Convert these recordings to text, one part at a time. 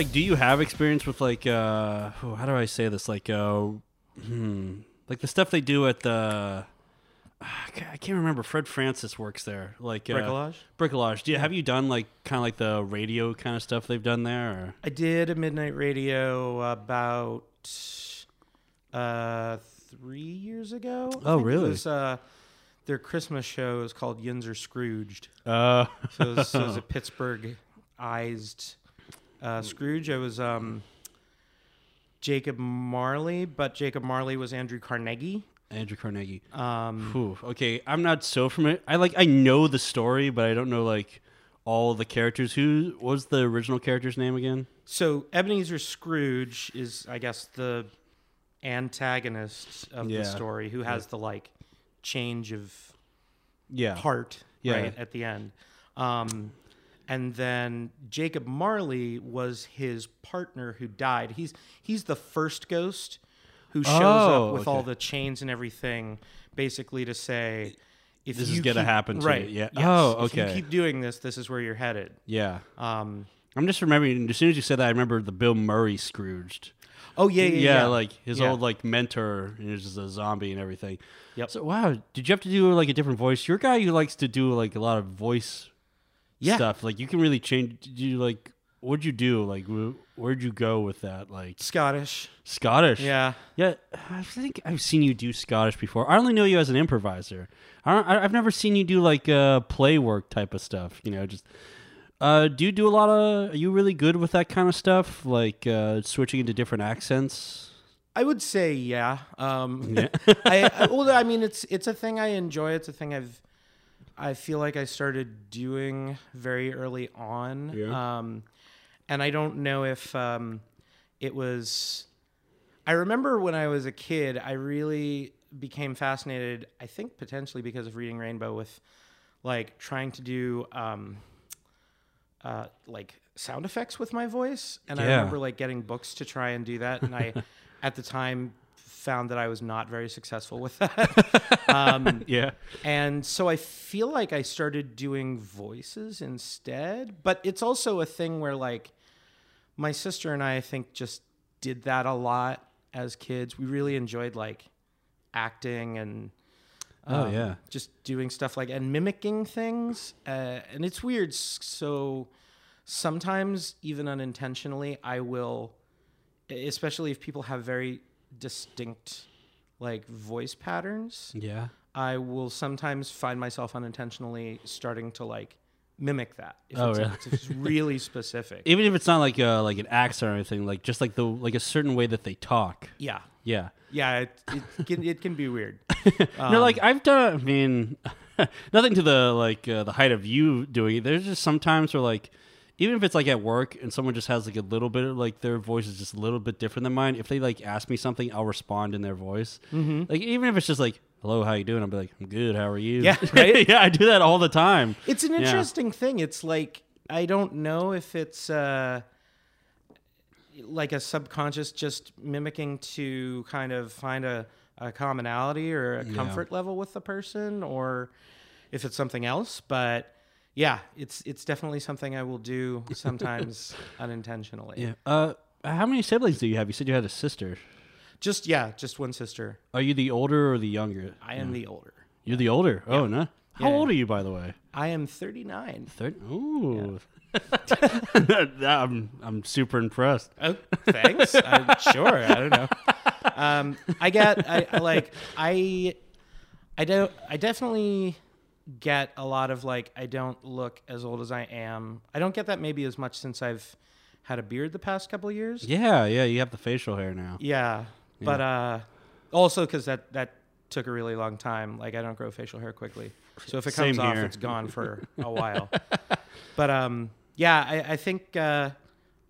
Like, do you have experience with like, uh, how do I say this? Like, uh, hmm, like the stuff they do at the. I can't remember. Fred Francis works there. Like uh, Bricolage? Bricolage. Do you, have you done like kind of like the radio kind of stuff they've done there? Or? I did a midnight radio about uh, three years ago. I Oh, really? It was, uh, their Christmas show is called Yinzer Scrooged. Uh, So it was, it was a Pittsburgh-ized uh, Scrooge. It was um, Jacob Marley, but Jacob Marley was Andrew Carnegie. Andrew Carnegie. Um, Whew, okay, I'm not so familiar. I like I know the story, but I don't know like all the characters. Who was the original character's name again? so Ebenezer Scrooge is, I guess, the antagonist of Yeah. the story, who has the like change of Yeah. heart Yeah. right at the end. Um, and then Jacob Marley was his partner who died. He's he's the first ghost who shows Oh, up with okay. all the chains and everything, basically to say, if This is gonna keep- happen to right? you. Yeah. yes, Oh, If you okay. keep doing this, this is where you're headed. Yeah. Um, I'm just remembering as soon as you said that, I remember the Bill Murray Scrooged. oh yeah, yeah, yeah. like his Yeah. old like mentor, and he's just a zombie and everything. Yep. So wow, did you have to do like a different voice? You're a guy who likes to do like a lot of voice Yeah. stuff. Like you can really change. Did you like? What'd you do? Like where'd you go with that? Like Scottish. Scottish? Yeah. Yeah, I think I've seen you do Scottish before. I only know you as an improviser. I I've never seen you do like uh, play work type of stuff. You know, just uh, do you do a lot of? Are you really good with that kind of stuff? Like uh, switching into different accents? I would say yeah. Um, Yeah. I, I well, I mean, it's it's a thing I enjoy. It's a thing I've I feel like I started doing very early on. Yeah. Um, and I don't know if um, it was. I remember when I was a kid, I really became fascinated. I think potentially because of reading Rainbow with like trying to do um, uh, like sound effects with my voice, and I remember like getting books to try and do that, and I at the time found that I was not very successful with that. um, Yeah. and so I feel like I started doing voices instead, but it's also a thing where like my sister and I, I think just did that a lot as kids. We really enjoyed like acting and Oh, um, yeah. just doing stuff like and mimicking things. Uh, and it's weird. So sometimes, even unintentionally, I will, especially if people have very distinct like voice patterns. Yeah. I will sometimes find myself unintentionally starting to like mimic that. If Oh, it's, really? if it's really specific. Even if it's not like uh, like an accent or anything, like just like the like a certain way that they talk. yeah. Yeah. Yeah. It, it, can, it can be weird. no, like I've done. I mean, nothing to the like uh, the height of you doing it. There's just sometimes where like, even if it's like at work and someone just has like a little bit of like their voice is just a little bit different than mine. If they like ask me something, I'll respond in their voice. Mm-hmm. Like even if it's just like, "Hello, how you doing?" I'll be like, "I'm good. How are you?" Yeah, right? yeah, I do that all the time. It's an Yeah. interesting thing. It's like I don't know if it's uh, like a subconscious just mimicking to kind of find a, a commonality or a Yeah. comfort level with the person, or if it's something else. But yeah, it's it's definitely something I will do sometimes unintentionally. Yeah. Uh, how many siblings do you have? You said you had a sister. Just yeah, just one sister. Are you the older or the younger? I am the older. You're the older. Oh no. How Yeah. old are you, by the way? I am 39. Third. Ooh. I'm I'm super impressed. Oh, thanks. I'm sure. I don't know. Um, I get. I like. I. I don't. I definitely get a lot of like. I don't look as old as I am. I don't get that maybe as much since I've had a beard the past couple of years. Yeah, yeah. You have the facial hair now. Yeah, but uh, also because that that took a really long time. Like I don't grow facial hair quickly, so if it comes off, it's gone for a while. but um, yeah, I, I think uh,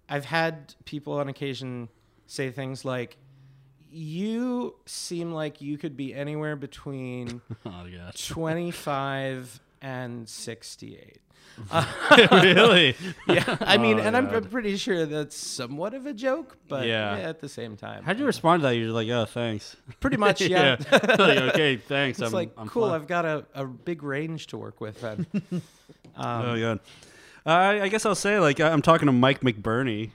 I've had people on occasion say things like, "You seem like you could be anywhere between Oh gosh. 25 and 68." really? Yeah, I mean, Oh, and I'm. I'm pretty sure that's somewhat of a joke, but Yeah. yeah, at the same time, How'd you respond to that? You're like, oh, thanks. pretty much, yeah. like, okay, thanks. It's I'm, like I'm cool. I've got a, a big range to work with then. um, oh god. Uh, I I guess I'll say like I'm talking to Mike McBurney.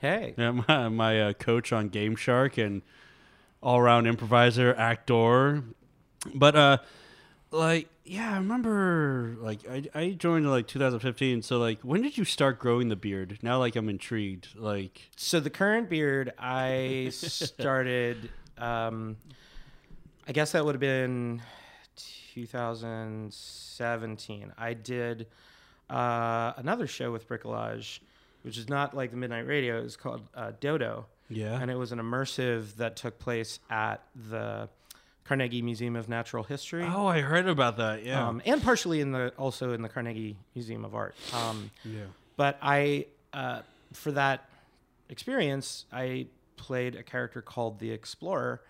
Hey. Yeah, my, my uh, coach on Game Shark and all around improviser, actor. But uh, like, yeah, I remember like I I joined in like 2015. So like, when did you start growing the beard? Now like I'm intrigued. Like, So the current beard, I started. Um, I guess that would have been 2017. I did uh, another show with Bricolage, which is not like the Midnight Radio. It's called uh, Dodo, yeah, and it was an immersive that took place at the Carnegie Museum of Natural History. oh, I heard about that. Yeah, Um, and partially in the also in the Carnegie Museum of Art. Um, yeah, but I, uh, for that experience, I played a character called the Explorer,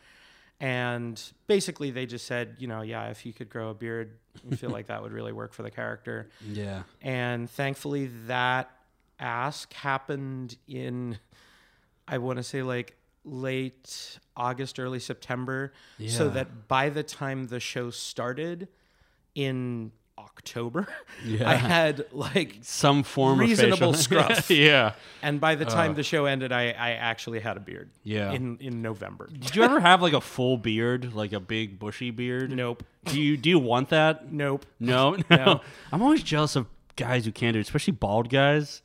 and basically they just said, you know, yeah, if you could grow a beard, we feel like that would really work for the character. yeah. And thankfully, that ask happened in, I want to say like late August, early September, so that by the time the show started in October, Yeah. I had like Some form Reasonable of facial- scruff. yeah. and by the time uh. the show ended, I, I actually had a beard. Yeah. In in November. Did you ever have like a full beard, like a big bushy beard? Nope. Do you do you want that? Nope. No, no. No. I'm always jealous of guys who can do it, especially bald guys.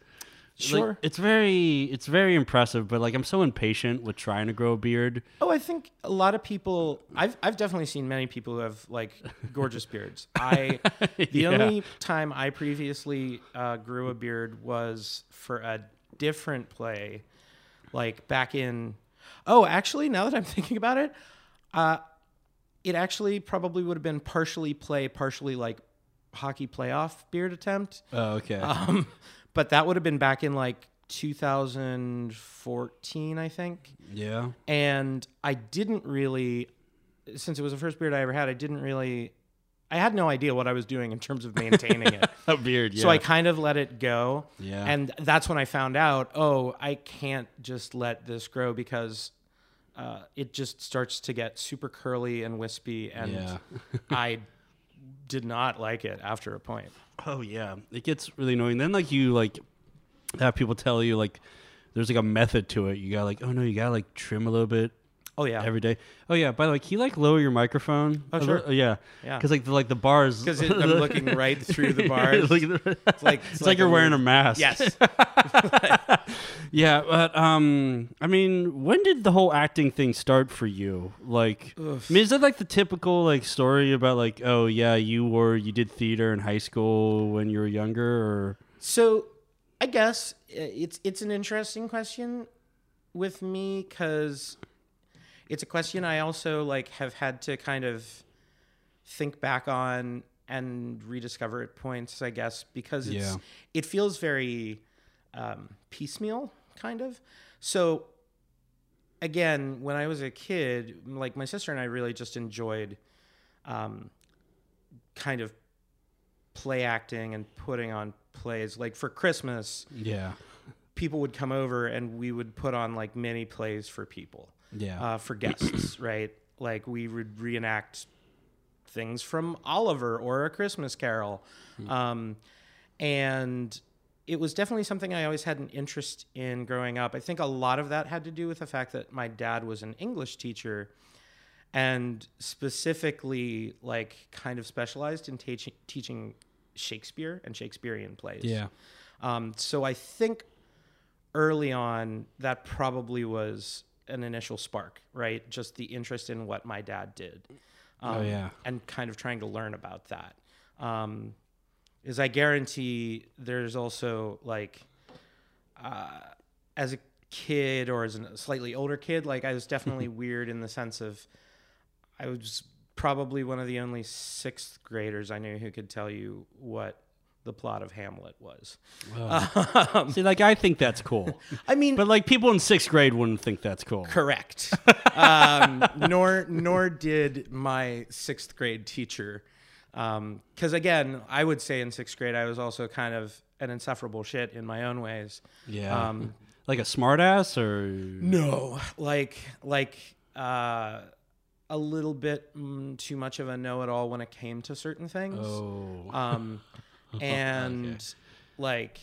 Like, Sure. it's very it's very impressive, but like I'm so impatient with trying to grow a beard. Oh, I think a lot of people. I've I've definitely seen many people who have like gorgeous beards. I the Yeah. only time I previously uh, grew a beard was for a different play, like back in. Oh, actually, now that I'm thinking about it, uh, it actually probably would have been partially play, partially like hockey playoff beard attempt. Oh, okay. Um, but that would have been back in like 2014, I think yeah. and I didn't really, since it was the first beard I ever had, I didn't really, I had no idea what I was doing in terms of maintaining it. A beard, yeah. So I kind of let it go. Yeah. And that's when I found out, oh, I can't just let this grow because uh, it just starts to get super curly and wispy. And Yeah. I did not like it after a point. Oh yeah, it gets really annoying. Then like you like have people tell you like there's like a method to it. You got like oh no, you gotta like trim a little bit Oh, yeah. every day. Oh yeah, by the way, can you like lower your microphone? Oh, sure. little- yeah, Yeah. Because like the like the bars. 'Cause it- I'm looking right through the bars. Look at the- It's like, like, you're wearing a mask. Yes. Yeah, but um, I mean, when did the whole acting thing start for you? Like, I mean, is that like the typical like story about like, oh yeah, you were you did theater in high school when you were younger, or So, I guess uh, it's it's an interesting question with me because it's a question I also like have had to kind of think back on and rediscover at points. I guess because it's Yeah. it feels very um, piecemeal, kind of. So, again, when I was a kid, like my sister and I really just enjoyed um, kind of play acting and putting on plays. Like for Christmas, yeah, people would come over and we would put on like mini plays for people, yeah, uh, for guests, right? Like we would reenact things from Oliver or A Christmas Carol. Um, and it was definitely something I always had an interest in growing up. I think a lot of that had to do with the fact that my dad was an English teacher and specifically like kind of specialized in teaching teaching Shakespeare and Shakespearean plays. yeah, Um, so I think early on that probably was an initial spark, right? Just the interest in what my dad did. Um, Oh, yeah. And kind of trying to learn about that. Um, is I guarantee there's also like, uh, as a kid or as a slightly older kid, like I was definitely weird in the sense of I was probably one of the only sixth graders I knew who could tell you what the plot of Hamlet was. See, like I think that's cool, I mean, but like people in sixth grade wouldn't think that's cool. correct. um, nor nor did my sixth grade teacher, because again, I would say in sixth grade I was also kind of an insufferable shit in my own ways. Yeah, Um, like a smartass or No, like like uh, a little bit mm, too much of a know-it-all when it came to certain things. oh, And like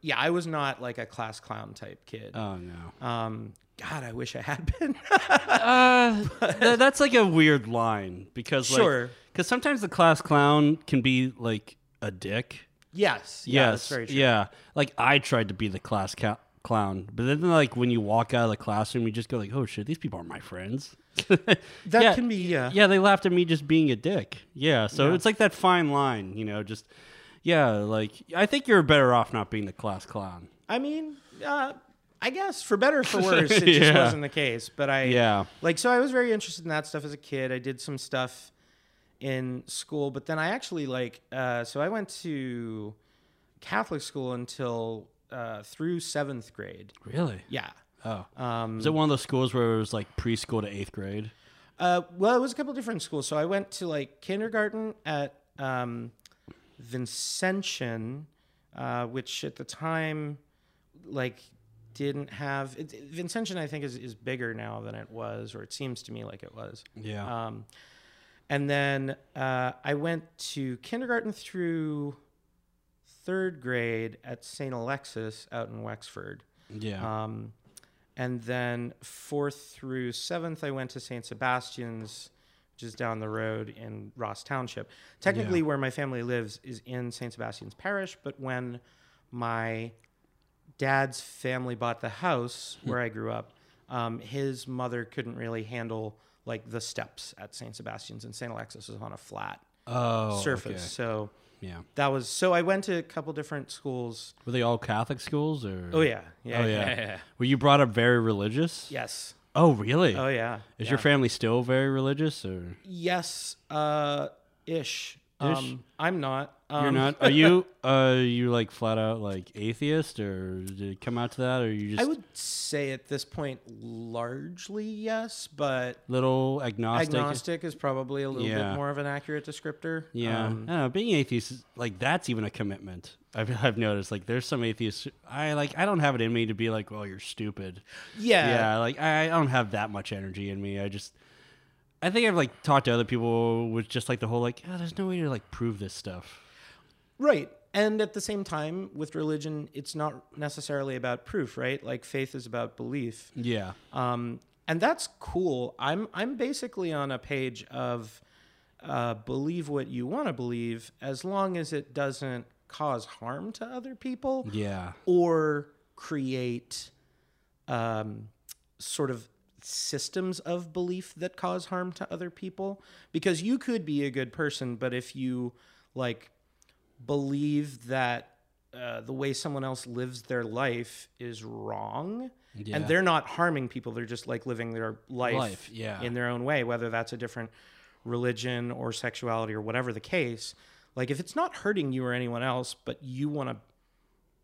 yeah, I was not like a class clown type kid. Oh no. Um, God, I wish I had been. Uh, th- that's like a weird line because like, Sure. because sometimes the class clown can be like a dick. yes. Yeah, that's yes. very true. Yeah. Like I tried to be the class ca- clown, but then like when you walk out of the classroom, you just go like, "Oh shit, these people are my friends." That yeah. can be, yeah. Yeah, they laughed at me just being a dick. Yeah, so Yeah. it's like that fine line, you know, just yeah, like I think you're better off not being the class clown. I mean, uh, I guess for better or for worse, it just wasn't the case. But I, Yeah. like, so I was very interested in that stuff as a kid. I did some stuff in school, but then I actually like, uh, so I went to Catholic school until uh, through seventh grade. Really? Yeah. Oh. Um, Is it one of those schools where it was like preschool to eighth grade? Uh, well, it was a couple different schools. So I went to like kindergarten at um, Vincentian, uh, which at the time, like, didn't have it, Vincentian. I think is is bigger now than it was, or it seems to me like it was. Yeah. Um, and then uh, I went to kindergarten through third grade at St. Alexis out in Wexford. yeah. Um, and then fourth through seventh, I went to St. Sebastian's, is down the road in Ross Township. Technically, Yeah. where my family lives is in St. Sebastian's Parish, but when my dad's family bought the house Hmm. where I grew up, um, his mother couldn't really handle like the steps at St. Sebastian's, and St. Alexis is on a flat oh. surface. okay. So Yeah. that was so. I went to a couple different schools. Were they all Catholic schools or? Oh yeah, yeah, Oh, yeah, yeah. yeah. Were you brought up very religious? yes. Oh really? Oh yeah. Is yeah. your family still very religious or? Yes, uh, ish. Um, I'm not. Um, You're not. Are you? Uh, you like flat out like atheist, or did it come out to that, or you just I would say at this point, largely yes, but little agnostic? agnostic is probably a little Yeah. bit more of an accurate descriptor. Yeah, Um, I don't know. Being atheist, is, like that's even a commitment. I've I've noticed. Like, there's some atheists. I like. I don't have it in me to be like, "Well, you're stupid." yeah. yeah, like I, I don't have that much energy in me. I just, I think I've like talked to other people with just like the whole like, oh, there's no way to like prove this stuff. Right. And at the same time, with religion, it's not necessarily about proof, right? Like faith is about belief. Yeah, um, and that's cool. I'm I'm basically on a page of uh, believe what you want to believe, as long as it doesn't cause harm to other people yeah, or create um, sort of systems of belief that cause harm to other people. Because you could be a good person, but if you like believe that uh, the way someone else lives their life is wrong, Yeah. and they're not harming people, they're just like living their life, Life, yeah. in their own way, whether that's a different religion or sexuality or whatever the case. Like if it's not hurting you or anyone else, but you want to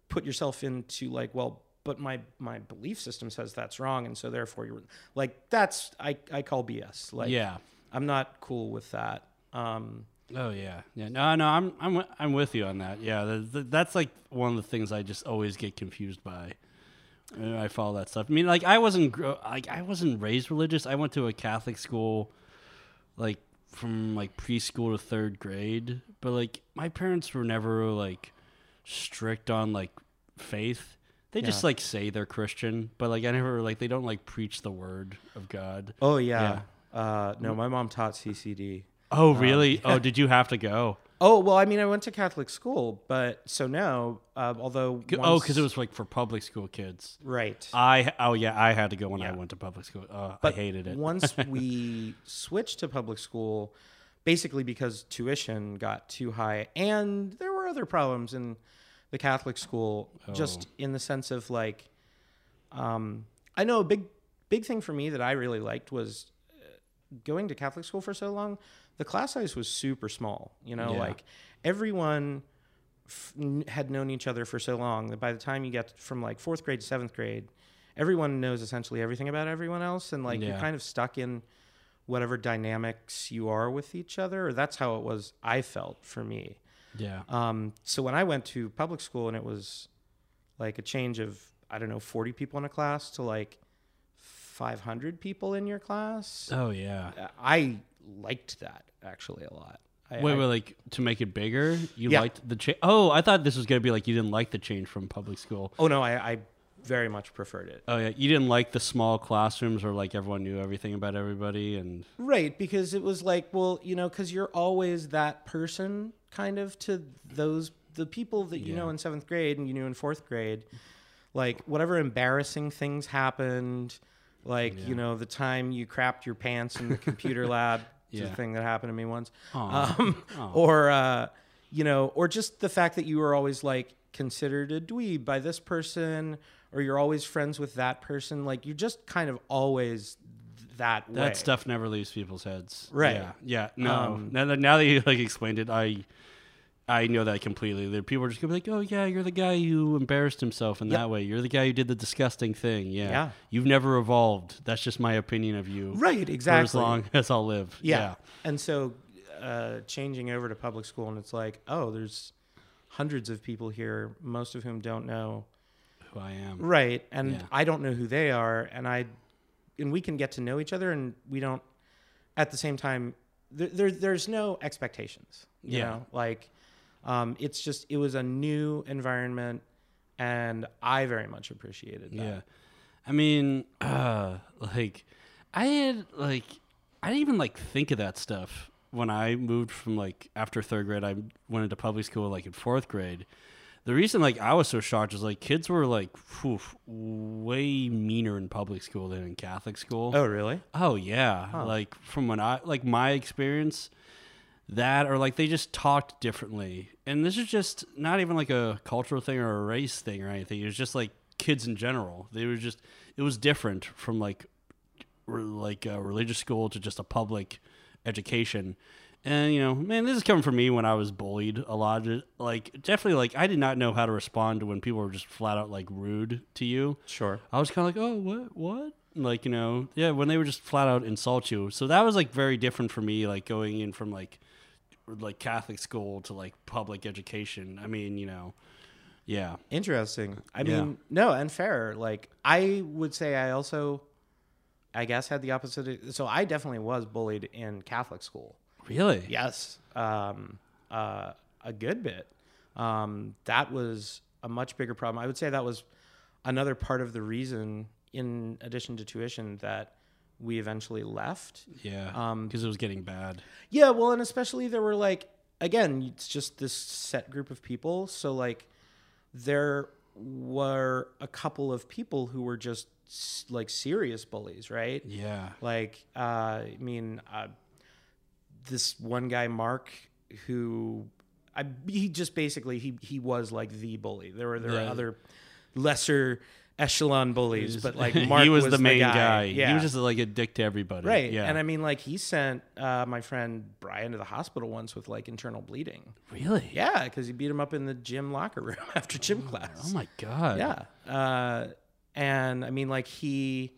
put yourself into like, well, but my my belief system says that's wrong, and so therefore you're like that's I I call BS. Like yeah. I'm not cool with that. Um, Oh yeah, yeah. No, no, I'm I'm I'm with you on that. Yeah, th th that's like one of the things I just always get confused by. Uh, I follow that stuff. I mean, like I wasn't like I wasn't raised religious. I went to a Catholic school, like from like preschool to third grade. But like my parents were never like strict on like faith. They just like say they're Christian, but like I never like they don't like preach the word of God. oh yeah. Uh, no, my mom taught CCD. Oh really? Oh, did you have to go? Oh well, I mean, I went to Catholic school, but so now, uh, although C- Oh, because it was like for public school kids. right. I oh yeah, I had to go when I went to public school. Uh, I hated it. once we switched to public school, basically because tuition got too high, and there were other problems in the Catholic school, just Oh. in the sense of like, um, I know a big big thing for me that I really liked was uh, going to Catholic school for so long. The class size was super small. You know, Yeah. like everyone f- had known each other for so long that by the time you get from like fourth grade to seventh grade, everyone knows essentially everything about everyone else, and like you're kind of stuck in whatever dynamics you are with each other. Or that's how it was. I felt for me. yeah. Um, so when I went to public school and it was like a change of I don't know forty people in a class to like five hundred people in your class, Oh yeah. I liked that actually a lot. I, Wait, I- wait, like to make it bigger? You Yeah. liked the change? Oh, I thought this was gonna be like you didn't like the change from public school. oh no, I, I very much preferred it. Oh yeah, you didn't like the small classrooms or like everyone knew everything about everybody and Right, because it was like, well, you know, because you're always that person kind of to those the people that you Yeah. know in seventh grade and you knew in fourth grade, like whatever embarrassing things happened, like Yeah. you know the time you crapped your pants in the computer lab, it's Yeah. a thing that happened to me once, um, or uh, you know, or just the fact that you were always like considered a dweeb by this person, or you're always friends with that person, like you're just kind of always that way. that stuff never leaves people's heads. Right. Yeah. Yeah. No. Um, now, that, now that you like explained it, I I know that completely. There, people are just gonna be like, "Oh yeah, you're the guy who embarrassed himself in Yep. that way. You're the guy who did the disgusting thing. Yeah. Yeah. You've never evolved. That's just my opinion of you. Right, For exactly. as long as I'll live. yeah. And so uh, changing over to public school, and it's like, oh, there's hundreds of people here, most of whom don't know. Who I am. Right. And Yeah. I don't know who they are. And I, and we can get to know each other, and we don't, at the same time, there, there there's no expectations. You Yeah. know, like, um, it's just, it was a new environment, and I very much appreciated that. Yeah. I mean, uh, like, I had, like, I didn't even, like, think of that stuff when I moved from, like, after third grade. I went into public school, like, in fourth grade. The reason, like, I was so shocked is, like, kids were, like, phew, way meaner in public school than in Catholic school. Oh, really? Oh yeah, Huh. like from when I like my experience, that or like they just talked differently, and this is just not even like a cultural thing or a race thing or anything. It was just like kids in general. They were just it was different from like re- like a religious school to just a public education. And you know, man, this is coming from me when I was bullied a lot. Like definitely, like I did not know how to respond to when people were just flat out like rude to you. Sure. I was kind of like, oh, what, what? Like, you know, yeah, when they were just flat out insult you. So that was like very different for me, like going in from like, like Catholic school to like public education. I mean, you know, yeah, Interesting. I Yeah. mean, no, and fair. Like I would say, I also, I guess, had the opposite. So I definitely was bullied in Catholic school. really, Yes, um, uh, a good bit. Um, that was a much bigger problem. I would say that was another part of the reason, in addition to tuition, that we eventually left. yeah, Um, because it was getting bad. Yeah, well, and especially there were like again, it's just this set group of people. So like there were a couple of people who were just like serious bullies, right? Yeah, Like uh, I mean, uh, this one guy Mark who I he just basically he he was like the bully. There were there were other lesser echelon bullies, but like Mark he was, was the main guy. guy. Yeah. He was just like a dick to everybody. Right. Yeah. And I mean, like, he sent uh, my friend Brian to the hospital once with like internal bleeding. really? Yeah, because he beat him up in the gym locker room after gym Oh class. Oh my god. Yeah. Uh, and I mean, like, he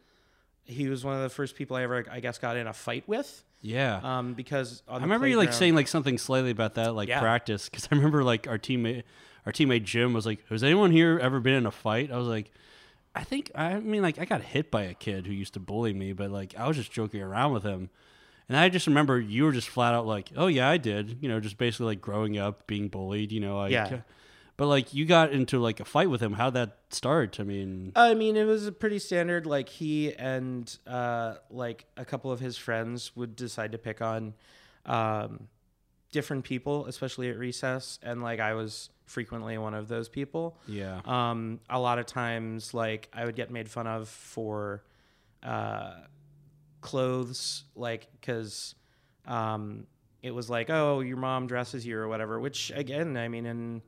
he was one of the first people I ever, I guess, got in a fight with. Yeah. Um, because on I the remember you like saying like something slightly about that like Yeah. practice because I remember like our teammate our teammate Jim was like, "Has anyone here ever been in a fight?" I was like, "I think I mean like I got hit by a kid who used to bully me, but like I was just joking around with him." And I just remember you were just flat out like, "Oh yeah, I did." You know, just basically like growing up being bullied, you know, like Yeah. But like you got into like a fight with him. How'd that start? I mean, I mean, it was a pretty standard. Like he and uh, like a couple of his friends would decide to pick on um, different people, especially at recess, and like I was frequently one of those people. yeah. Um, a lot of times, like I would get made fun of for uh, clothes, like because um, it was like, oh, your mom dresses you or whatever. Which again, I mean, in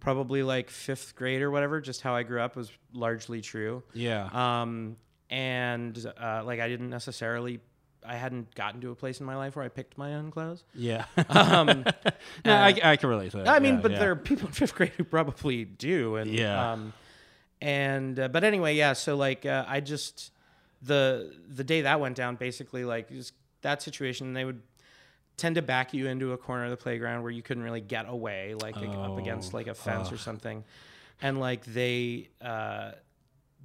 probably like fifth grade or whatever, just how I grew up was largely true. Yeah. Um, and uh, like I didn't necessarily, I hadn't gotten to a place in my life where I picked my own clothes. yeah. Um, no, uh, I, I can relate to that. I mean, Yeah, but yeah. there are people in fifth grade who probably do, and Yeah. Um, and uh, but anyway, yeah. So like, uh, I just the the day that went down, basically like just that situation, they would tend to back you into a corner of the playground where you couldn't really get away, like up against Oh, like a fence or something, and like they, uh,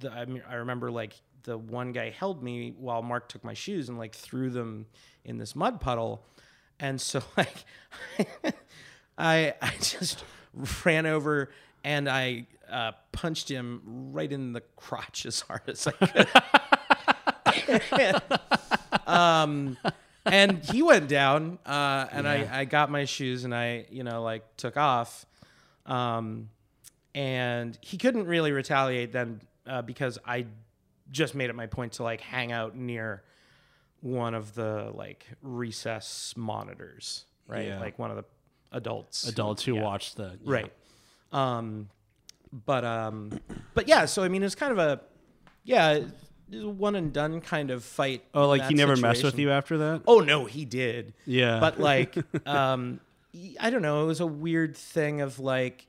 the I mean, I remember like the one guy held me while Mark took my shoes and like threw them in this mud puddle. and so like I I just ran over and I uh, punched him right in the crotch as hard as I could. um, and he went down, uh, and Yeah. I, I got my shoes and I, you know, like took off. Um, and he couldn't really retaliate then uh, because I just made it my point to like hang out near one of the like recess monitors, right? Yeah. Like one of the adults. Adults who Yeah. watch the yeah. Right. Um, but um, but yeah. So I mean, it's kind of a yeah, it a one and done kind of fight. Oh, like he never messed with you after that? Oh no, he did. Yeah. But like, um, I don't know. It was a weird thing of like,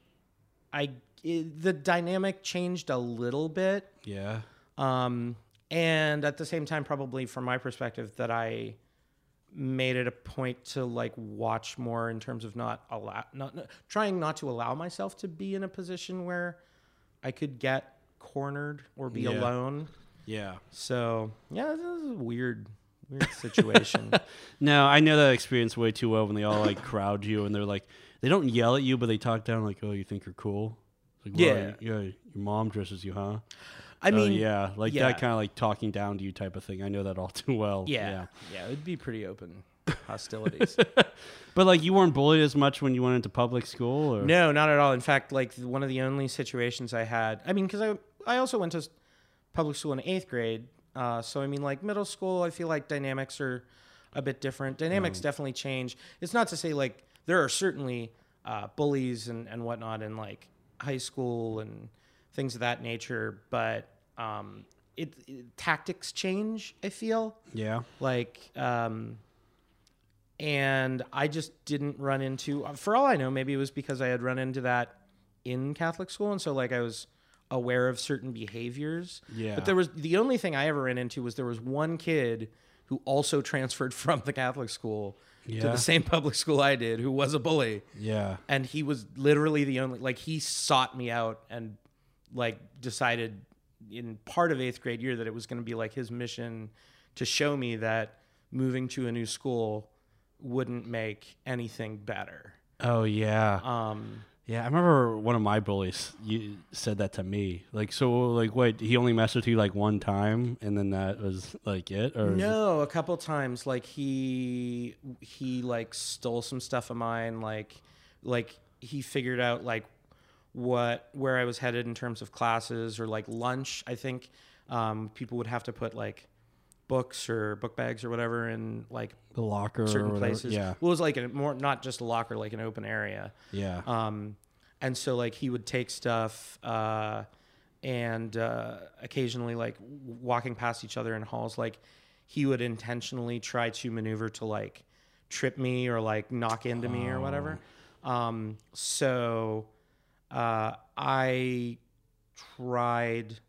I it, the dynamic changed a little bit. yeah. Um, and at the same time, probably from my perspective, that I made it a point to like watch more in terms of not allow, not, not trying not to allow myself to be in a position where I could get cornered or be Yeah. alone. Yeah. So yeah, this is a weird, weird situation. No, I know that experience way too well when they all like crowd you and they're like, they don't yell at you, but they talk down like, oh, you think you're cool? It's like, Yeah. Yeah. Your mom dresses you, huh? I Oh, mean, yeah, like yeah. that kind of like talking down to you type of thing. I know that all too well. yeah, yeah, it'd be pretty open hostilities. But like, you weren't bullied as much when you went into public school, or No, not at all. In fact, like one of the only situations I had, I mean, because I I also went to public school in eighth grade, uh, so I mean, like middle school, I feel like dynamics are a bit different. Dynamics definitely change. It's not to say like there are certainly uh, bullies and and whatnot in like high school and things of that nature, but um, it, it tactics change. I feel. Yeah, like um and i just didn't run into for all i know maybe it was because i had run into that in catholic school. And so like i was aware of certain behaviors. Yeah. but there was the only thing i ever ran into was there was one kid who also transferred from the catholic school to the same public school i did who was a bully. Yeah, and he was literally the only like he sought me out and like decided in part of eighth grade year that it was going to be like his mission to show me that moving to a new school wouldn't make anything better oh yeah, um yeah. I remember one of my bullies you said that to me. Like, so like, what? He only messed with you like one time, and then that was like it, or no a couple times like he he like stole some stuff of mine like like he figured out like what where i was headed in terms of classes or like lunch i think um, people would have to put like books or book bags or whatever in like the locker certain places. Yeah, well it was like a more not just a locker like an open area. Yeah, um, and so like he would take stuff uh, and uh, occasionally like w- walking past each other in halls like he would intentionally try to maneuver to like trip me or like knock into me or whatever. Um, so uh, i tried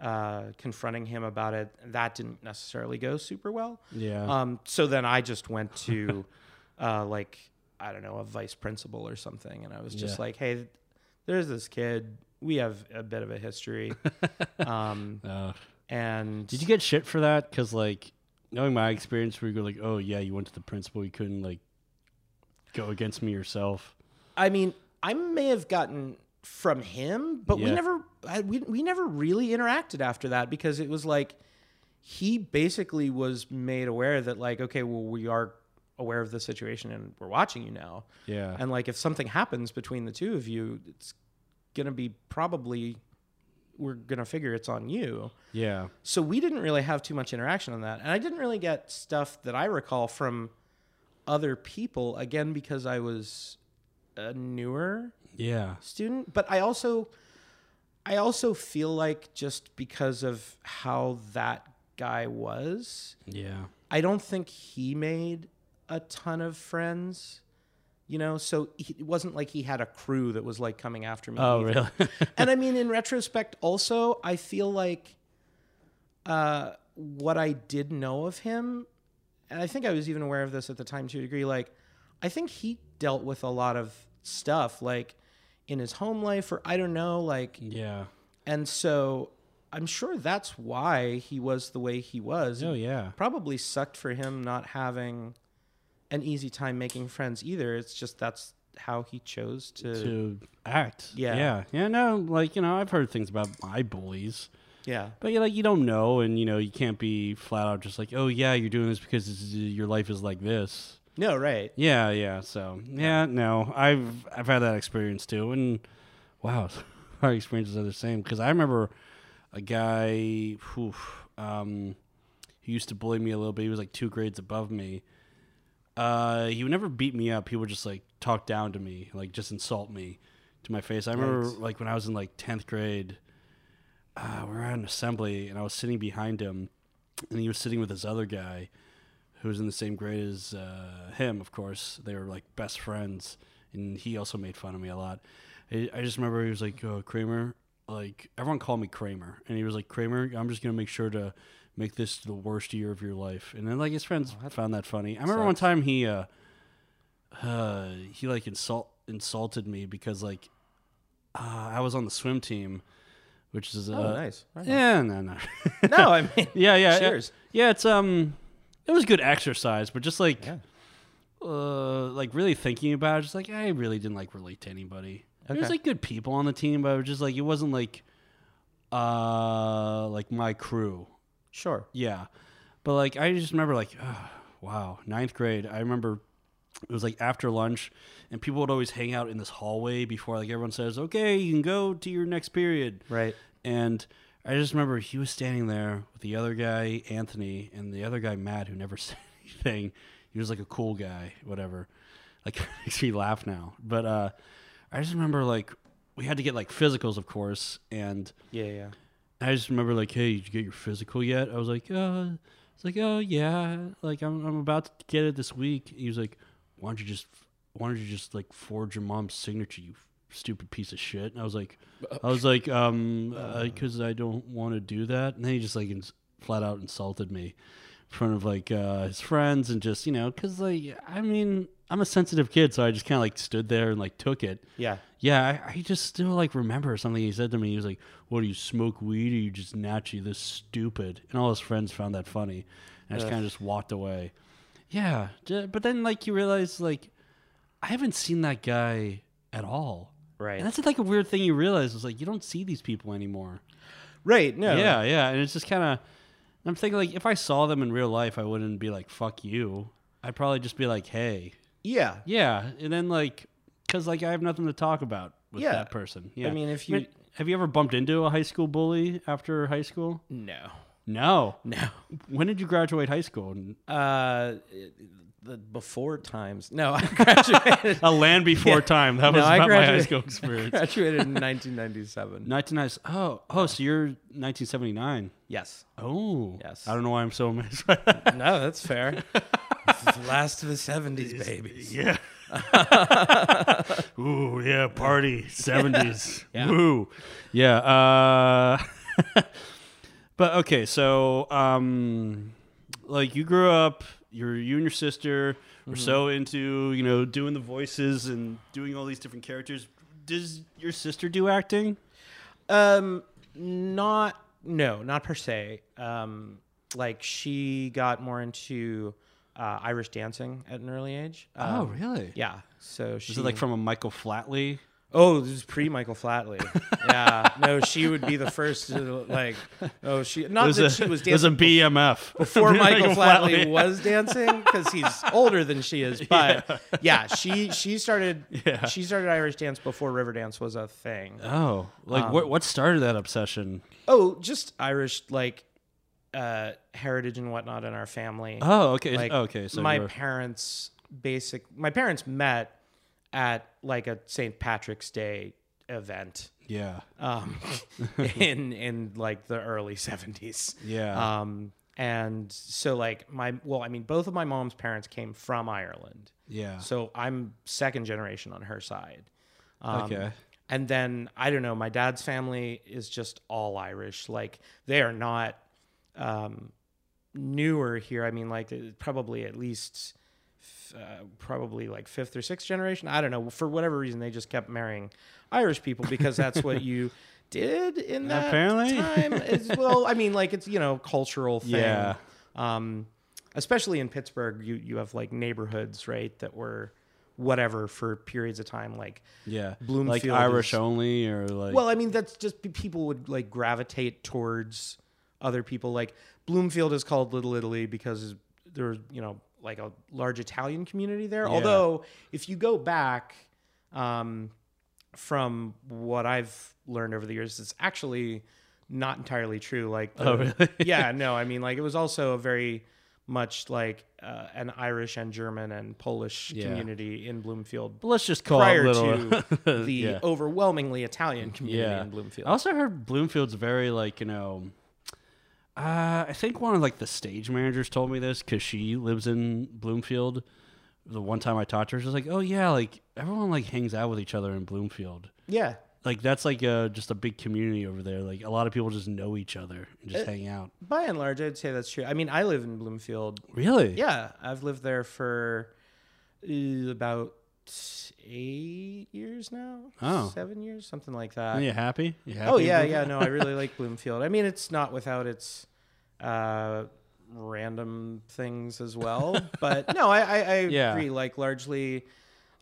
uh, confronting him about it that didn't necessarily go super well yeah. um, so then I just went to, uh, like, I don't know, a vice principal or something. And I was just Yeah. like, hey, there's this kid. We have a bit of a history. um, Uh, and Did you get shit for that? Because like knowing my experience, where you go like, oh yeah, you went to the principal, you couldn't like go against me yourself. I mean, I may have gotten from him, but we never, I, we, we never really interacted after that because it was like, he basically was made aware that like, okay, well, we are aware of the situation and we're watching you now. Yeah, And like if something happens between the two of you, it's gonna be probably we're gonna figure it's on you. yeah, So we didn't really have too much interaction on that. And I didn't really get stuff that I recall from other people, again, because I was a newer yeah, student. But I also I also feel like just because of how that guy was, yeah, I don't think he made a ton of friends. You know, so he, it wasn't like he had a crew that was like coming after me. Oh either. really? and I mean, in retrospect, also, I feel like uh, what I did know of him, and I think I was even aware of this at the time to a degree, like, I think he dealt with a lot of stuff, like in his home life, or I don't know, like, yeah. and so I'm sure that's why he was the way he was. Oh yeah. Probably sucked for him not having an easy time making friends either. It's just that's how he chose to. to act. Yeah. yeah, yeah. No, like you know, I've heard things about my bullies, yeah. but you like you don't know, and you know, you can't be flat out just like, oh yeah, you're doing this because is, your life is like this. No, right. Yeah, yeah. So yeah, no, I've I've had that experience too, and wow, our experiences are the same. Because I remember a guy who um, he used to bully me a little bit. He was like two grades above me. Uh, he would never beat me up. He would just like talk down to me, like just insult me to my face. I remember Yikes. like when I was in like tenth grade. Uh, we were at an assembly, and I was sitting behind him, and he was sitting with this other guy who was in the same grade as uh, him, of course. They were like best friends, and he also made fun of me a lot. I, I just remember he was like, oh, Kraemer, like everyone called me Kraemer, and he was like, Kraemer, I'm just gonna make sure to make this the worst year of your life. And then like his friends found that funny. I remember one time he, uh, uh, he like insult insulted me because like uh, I was on the swim team, which is uh, Oh, nice. Right on. yeah, no, no. No, I mean, Yeah, yeah. Cheers. Yeah, it's um it was good exercise, but just like Yeah. uh like really thinking about it, just like I really didn't like relate to anybody. There's Okay. like good people on the team, but it was just like it wasn't like uh like my crew. sure. Yeah. But like I just remember like wow, ninth grade. I remember it was like after lunch and people would always hang out in this hallway before like everyone says, Okay, you can go to your next period. Right. And I just remember he was standing there with the other guy, Anthony, and the other guy, Matt, who never said anything. He was like a cool guy, whatever. Like makes me laugh now. But uh, I just remember like we had to get like physicals, of course, and Yeah, yeah. I just remember like, hey, did you get your physical yet? I was like, uh, it's like, oh yeah, like I'm I'm about to get it this week. He was like, why don't you just why don't you just like forge your mom's signature, you stupid piece of shit? And I was like, I was like, um, because I don't want to do that. And then he just like ins- flat out insulted me in front of like uh, his friends and just you know, because like I mean. I'm a sensitive kid, so I just kind of like stood there and like took it. Yeah. Yeah, I, I just still like remember something he said to me. He was like, "What do you smoke weed or you just naturally this stupid?" And all his friends found that funny, and I just kind of just walked away. Yeah, but then like you realize like I haven't seen that guy at all, Right. and that's like a weird thing you realize is like you don't see these people anymore. right. No. Yeah, yeah, and it's just kind of. I'm thinking like if I saw them in real life, I wouldn't be like "fuck you." I'd probably just be like, "Hey." Yeah. Yeah, and then like, cause like I have nothing to talk about with Yeah. that person. Yeah. I mean, if you- have you ever bumped into a high school bully after high school? No. No. No. When did you graduate high school? Uh, the before times. No, I graduated. A land before Yeah. time. That No, was I about my high school experience. graduated in 1997. 1990. Oh, oh, so you're 1979. Yes. Oh, Yes. I don't know why I'm so amazed. No, that's fair. Last of the 70s, babies. Yeah. Ooh, yeah, party 70s. Yeah. Woo. Yeah. Uh, but okay, so um, like you grew up, you're you and your sister were so into you know doing the voices and doing all these different characters. Does your sister do acting? Um, not no, not per se. Um, like she got more into uh, Irish dancing at an early age. Um, really? Yeah. So she Is it like from a Michael Flatley? Oh, this is pre Michael Flatley. yeah. No, she would be the first to like. Oh, she not There's that a, she was dancing. there's a BMF before Michael Flatley was dancing because he's older than she is. But yeah, she she started Yeah. she started Irish dance before Riverdance was a thing. Oh, like what? What started that obsession? Oh, just Irish like uh, heritage and whatnot in our family. Oh, okay. Like okay, so my parents basic my parents met at like a St. Patrick's Day event yeah, um, in in like the early 70s. yeah, Um, and so like my well, I mean both of my mom's parents came from Ireland. yeah. So I'm second generation on her side. Um, Okay. And then I don't know, my dad's family is just all Irish. Like they are not um, newer here. I mean, like probably at least uh, probably like fifth or sixth generation. I don't know. For whatever reason, they just kept marrying Irish people because that's what you did in that Apparently. time. As well, I mean, like it's you know cultural thing. Yeah. Um, especially in Pittsburgh, you you have like neighborhoods, right, that were whatever for periods of time, like Yeah, Bloomfield, like Irish is- only, or like well, I mean, that's just people would like gravitate towards other people. Like Bloomfield is called Little Italy because there's you know like a large Italian community there. Yeah. Although if you go back, um, from what I've learned over the years, it's actually not entirely true. Like, the- Oh, really? yeah, no, I mean, like it was also a very much like uh, an Irish and German and Polish Yeah. community in Bloomfield But let's just call prior it little. to the yeah. overwhelmingly Italian community yeah. in Bloomfield. I also heard Bloomfield's very like you know. Uh, I think one of like the stage managers told me this because she lives in Bloomfield. The one time I talked to her, she was like, "Oh yeah, like everyone like hangs out with each other in Bloomfield. yeah, Like that's like a, just a big community over there. Like a lot of people just know each other and just Uh, hang out. by and large, I'd say that's true. I mean, I live in Bloomfield. Really? Yeah, I've lived there for uh, about eight years now. Oh. seven years, something like that. Are you happy? You happy Oh yeah, yeah. No, I really like Bloomfield. I mean, it's not without its uh, random things as well, but no, I I, I Yeah. agree. Like largely,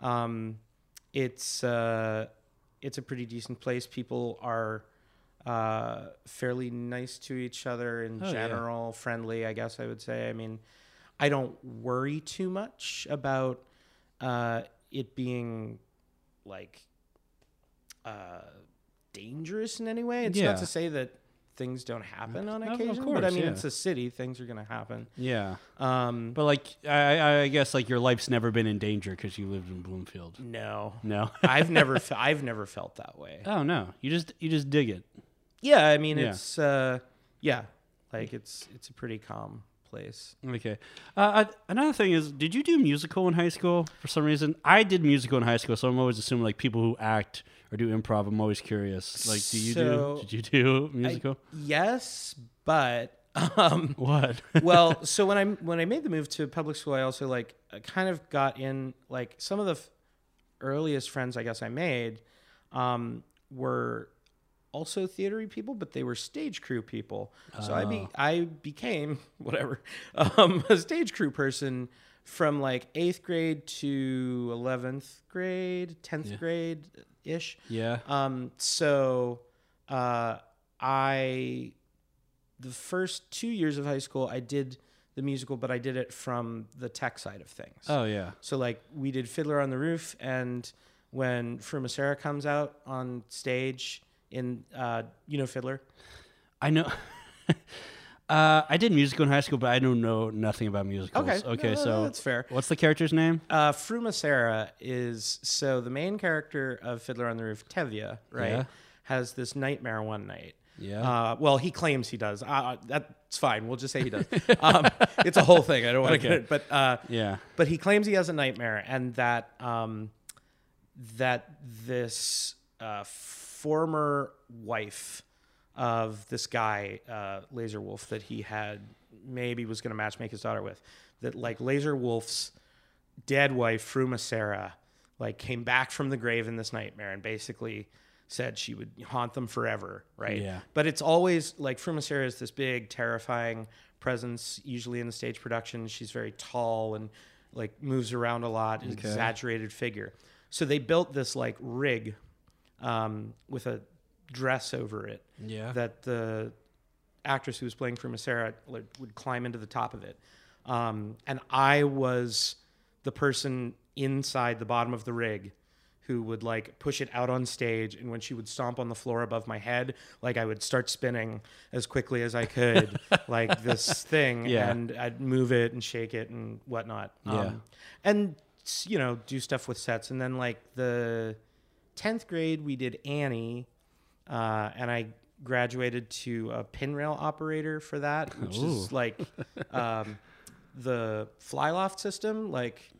um, it's uh, it's a pretty decent place. People are uh, fairly nice to each other in Oh, yeah. general, friendly. I guess I would say. I mean, I don't worry too much about uh, it being like uh, dangerous in any way. It's Yeah. not to say that things don't happen on No, of course, but I mean, yeah. it's a city; things are going to happen. Yeah. Um, But like, I, I guess like your life's never been in danger because you lived in Bloomfield. no, No. I've never, fe- I've never felt that way. oh no, you just you just dig it. Yeah, I mean, Yeah. it's uh, yeah, like it's it's a pretty calm place. Okay. Uh, another thing is, did you do musical in high school for some reason? I did musical in high school, so I'm always assuming like people who act or do improv. I'm always curious. Like, do you So, do? Did you do I- musical? yes, but um, what? well, so when I when I made the move to public school, I also like uh, kind of got in like some of the f- earliest friends I guess I made um, were also theatery people, but they were stage crew people. So I be Oh. I became whatever um, a stage crew person from like eighth grade to eleventh grade, tenth Yeah. grade ish. yeah. Um, so uh, I, the first two years of high school, I did the musical, but I did it from the tech side of things. Oh yeah. So like we did Fiddler on the Roof, and when Fruma Sarah comes out on stage in, uh, you know, Fiddler. I know. uh, I did musical in high school, but I don't know nothing about musicals. Okay. Okay. No, so that's fair. what's the character's name? Uh, Fruma Sarah is so the main character of Fiddler on the Roof, Tevye, right, Yeah. has this nightmare one night. Yeah. Uh, well, he claims he does. Uh, that's fine. We'll just say he does. Um, it's a whole thing. I don't want to Okay. get it, but uh, yeah. but he claims he has a nightmare, and that um, that this uh, former wife of this guy, uh, Lazar Wolf, that he had maybe was going to match make his daughter with, that like Lazar Wolf's dead wife, Fruma Sarah, like came back from the grave in this nightmare and basically said she would haunt them forever, right? Yeah. But it's always like Fruma Sarah is this big, terrifying presence, usually in the stage production. She's very tall and like moves around a lot, an Okay. exaggerated figure. So they built this like rig um, with a dress over it Yeah. that the actress who was playing Fruma Sarah like, would climb into the top of it. Um, and I was the person inside the bottom of the rig who would like push it out on stage and when she would stomp on the floor above my head like i would start spinning as quickly as i could like this thing Yeah. and i'd move it and shake it and whatnot Yeah. and you know do stuff with sets and then like the 10th grade we did annie uh, and i graduated to a pinrail operator for that which is like um, the flyloft system like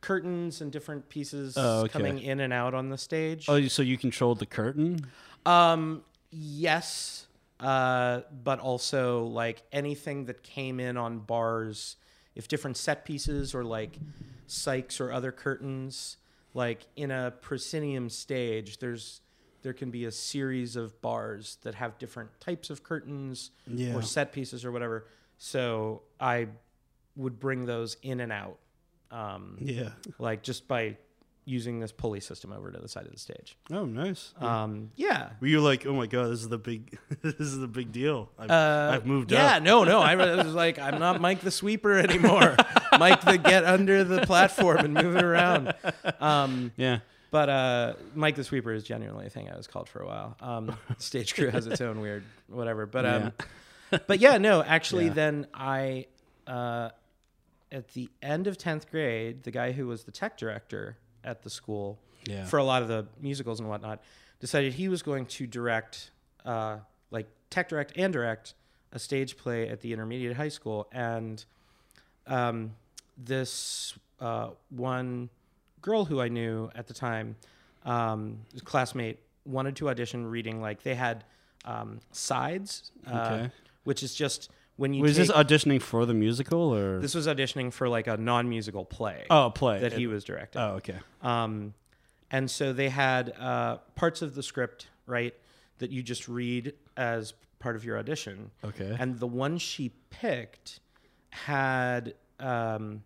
curtains and different pieces Oh, okay. coming in and out on the stage Oh, so you controlled the curtain? um, yes, uh, but also like anything that came in on bars, if different set pieces or like cycs or other curtains, like in a proscenium stage, there's there can be a series of bars that have different types of curtains Yeah. or set pieces or whatever. So I would bring those in and out, um, Yeah. like just by using this pulley system over to the side of the stage. Oh, nice. Um, yeah. Were you like, oh my god, this is the big, this is the big deal. I've, Uh, I've moved up. yeah, up. no, no. I was like, I'm not Mike the sweeper anymore. Mike the get under the platform and move it around. Um, Yeah. but uh, Mike the sweeper is genuinely a thing I was called for a while. Um, stage crew has its own weird whatever. But um, but yeah, no. Actually, Yeah. then I uh, at the end of tenth grade, the guy who was the tech director at the school Yeah. for a lot of the musicals and whatnot decided he was going to direct, uh, like tech direct and direct a stage play at the intermediate high school, and um, this uh, one girl who I knew at the time, um, classmate, wanted to audition reading like they had um, sides, uh, Okay. which is just when you Was take, this auditioning for the musical or? this was auditioning for like a non-musical play oh, a play that he was directing. Oh, okay. Um, and so they had uh, parts of the script, right, that you just read as part of your audition. Okay. And the one she picked had, um,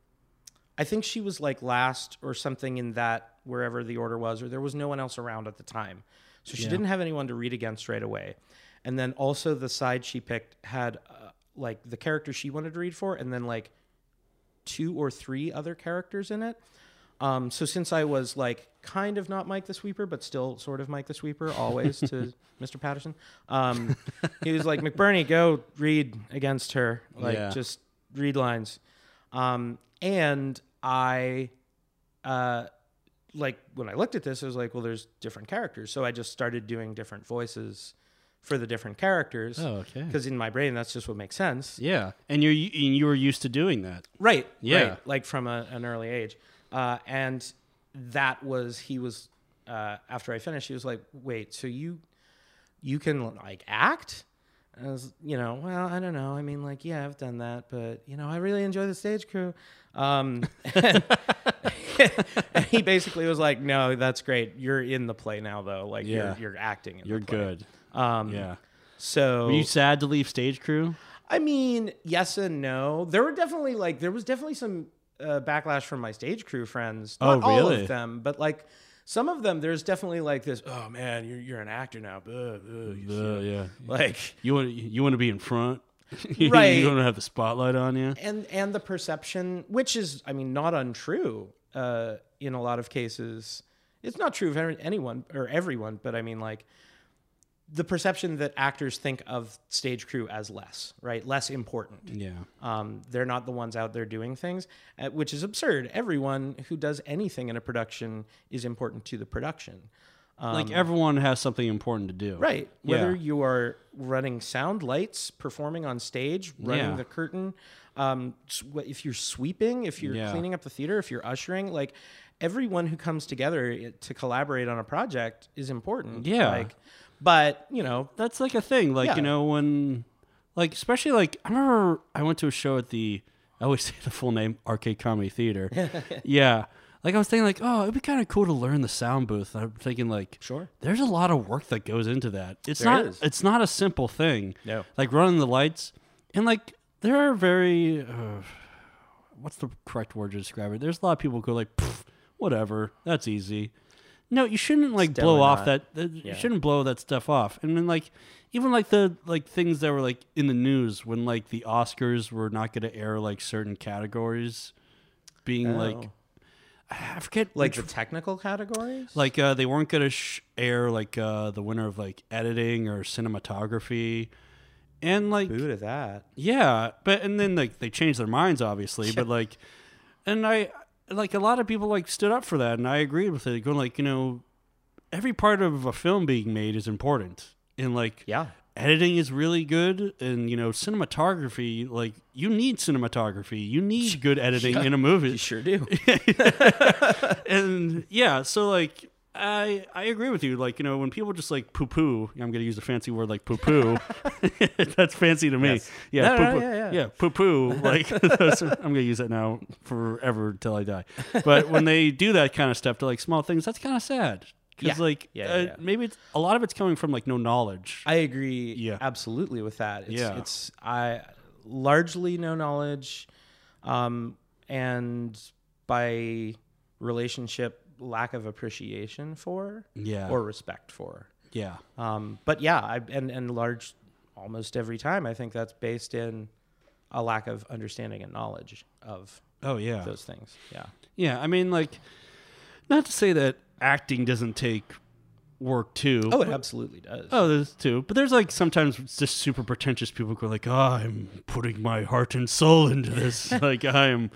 I think she was like last or something in that, wherever the order was, or there was no one else around at the time. So she Yeah. didn't have anyone to read against right away. And then also the side she picked had uh, like the character she wanted to read for, and then like two or three other characters in it. Um, so since I was like kind of not Mike the Sweeper, but still sort of Mike the Sweeper, always to Mr. Patterson, um, he was like, McBurney, go read against her, like Yeah. just read lines. Um, and I, uh, like when I looked at this, I was like, well, there's different characters, so I just started doing different voices for the different characters. Oh, okay. Because in my brain, that's just what makes sense. Yeah, and you're and you were used to doing that. Right. Yeah. Right. Like from a, an early age. Uh, and that was, he was, uh, after I finished, he was like, wait, so you, you can like act? And I was, you know, well, I don't know. I mean, like, yeah, I've done that, but you know, I really enjoy the stage crew. Um, and, and he basically was like, no, that's great. You're in the play now though. Like Yeah. you're, you're acting. In You're the play. good. Um, Yeah. So Were you sad to leave stage crew? I mean, yes and no. There were definitely like there was definitely some uh, backlash from my stage crew friends. Oh, Not all of them, but like some of them. There's definitely like this. Oh man, you're you're an actor now. Ugh, ugh, you Uh, suck." yeah. Like You want you want to be in front, Right. You want to have the spotlight on you. and and the perception, which is I mean not untrue uh, in a lot of cases. It's not true of any- anyone or everyone, but I mean like the perception that actors think of stage crew as less, right? Less important. Yeah. Um, they're not the ones out there doing things, uh, which is absurd. Everyone who does anything in a production is important to the production. Um, like everyone has something important to do. right. Whether Yeah. you are running sound lights, performing on stage, running Yeah. the curtain, um, if you're sweeping, if you're Yeah. cleaning up the theater, if you're ushering, like everyone who comes together to collaborate on a project is important. Yeah. Like, but you know, That's like a thing. Like, Yeah. you know, when, like, especially like, I remember I went to a show at the, I always say the full name, Arcade Comedy Theater. yeah. Like, I was thinking, like, oh, it'd be kind of cool to learn the sound booth. I'm thinking, like, sure. there's a lot of work that goes into that. It's There not, is. it's not a simple thing. No. Like running the lights. And, like, there are very, uh, what's the correct word to describe it? There's a lot of people who go, like, "Pff, whatever, that's easy. No, you shouldn't like blow off not. that. Yeah. You shouldn't blow that stuff off. And then like even like the like things that were like in the news when like the Oscars were not going to air like certain categories, being like Oh. I forget like which- the technical categories. like uh, they weren't going to sh- air like uh, the winner of like editing or cinematography, and like boo to that. yeah, but and then like they changed their minds, obviously. But like, and I like a lot of people like stood up for that, and I agreed with it. Going like, you know, every part of a film being made is important, and like Yeah. editing is really good, and you know, cinematography. Like you need cinematography, you need good editing in a movie, You sure do. and yeah, so like. I, I agree with you. Like, you know, when people just like poo poo, I'm going to use a fancy word like poo poo. That's fancy to me. Yes. Yeah, No, no, poo-poo. yeah, yeah. yeah, poo poo. Like, I'm going to use that now forever till I die. But when they do that kind of stuff to like small things, that's kind of sad. Because, Yeah. like, Yeah, uh, maybe it's a lot of it's coming from like no knowledge. I agree. Yeah. absolutely with that. It's, Yeah. it's I largely no knowledge. um, and by relationship, lack of appreciation for Yeah. or respect for. yeah. Um, but yeah, I, and and large, almost every time, I think that's based in a lack of understanding and knowledge of Oh yeah. those things. Yeah. Yeah, I mean, like, not to say that acting doesn't take work too. Oh, it absolutely does. Oh, there's too, but there's like sometimes just super pretentious people who are like, "Oh, I'm putting my heart and soul into this. like, I am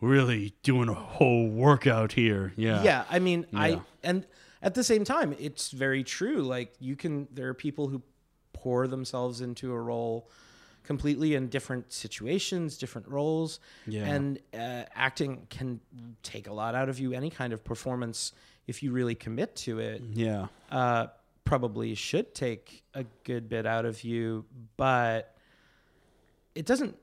really doing a whole workout here." Yeah, yeah i mean Yeah. i and at the same time it's very true like you can there are people who pour themselves into a role completely in different situations different roles Yeah. and uh, acting can take a lot out of you any kind of performance if you really commit to it yeah, uh, probably should take a good bit out of you, but it doesn't.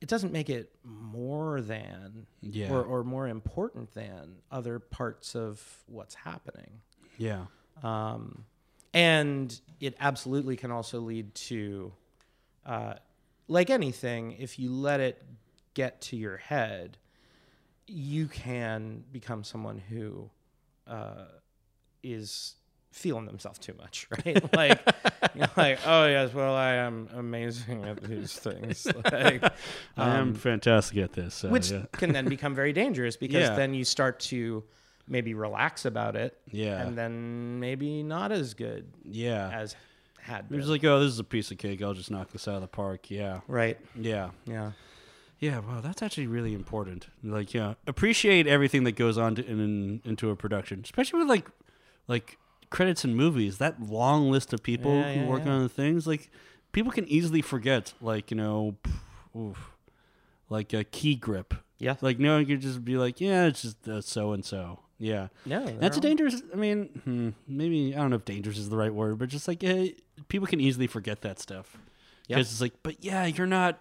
It doesn't make it more than Yeah. or, or more important than other parts of what's happening. yeah, Um, and it absolutely can also lead to, uh, like anything, if you let it get to your head, you can become someone who uh, is feeling themselves too much, right? like, you're like, oh yes, well, I am amazing at these things, like, I am um, fantastic at this. Which yeah, can then become very dangerous because Yeah. then you start to maybe relax about it yeah, and then maybe not as good yeah. as had It's been. just like, oh, this is a piece of cake. I'll just knock this out of the park. Yeah, right. yeah. Yeah. Yeah, wow, that's actually really important. Like, yeah, appreciate everything that goes on to, in, in, into a production, especially with like, like credits in movies. That long list of people Yeah, who yeah, work yeah. on the things, like, people can easily forget, like, you know, oof, like a key grip. Yeah. Like, no one could just be like, yeah, it's just so and so. Yeah, No. that's a dangerous. I mean, hmm, maybe I don't know if dangerous is the right word, but just like, eh, people can easily forget that stuff. Yeah. Because it's like, but yeah, you're not.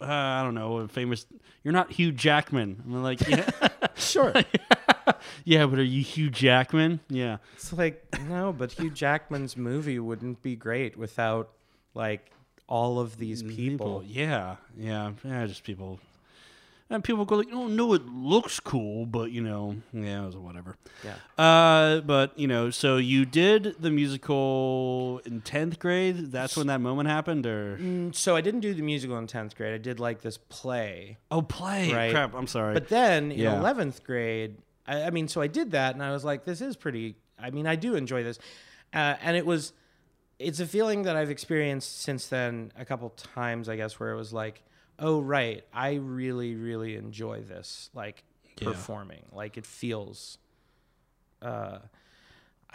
Uh, I don't know, a famous. You're not Hugh Jackman. I'm like, yeah, Sure. yeah, but are you Hugh Jackman? Yeah, it's like no, but Hugh Jackman's movie wouldn't be great without like all of these people. Yeah, yeah, yeah. Just people. And people go like, oh no, it looks cool, but you know, yeah, it was whatever. Yeah. Uh, but you know, so you did the musical in tenth grade. That's when that moment happened, or Mm, So I didn't do the musical in tenth grade. I did like this play. oh, play. Right. Crap, I'm sorry. But then in eleventh grade, I, I mean, so I did that, and I was like, this is pretty. I mean, I do enjoy this, uh, and it was. It's a feeling that I've experienced since then a couple times, I guess, where it was like, oh right, I really, really enjoy this, like Yeah. performing. Like it feels. Uh,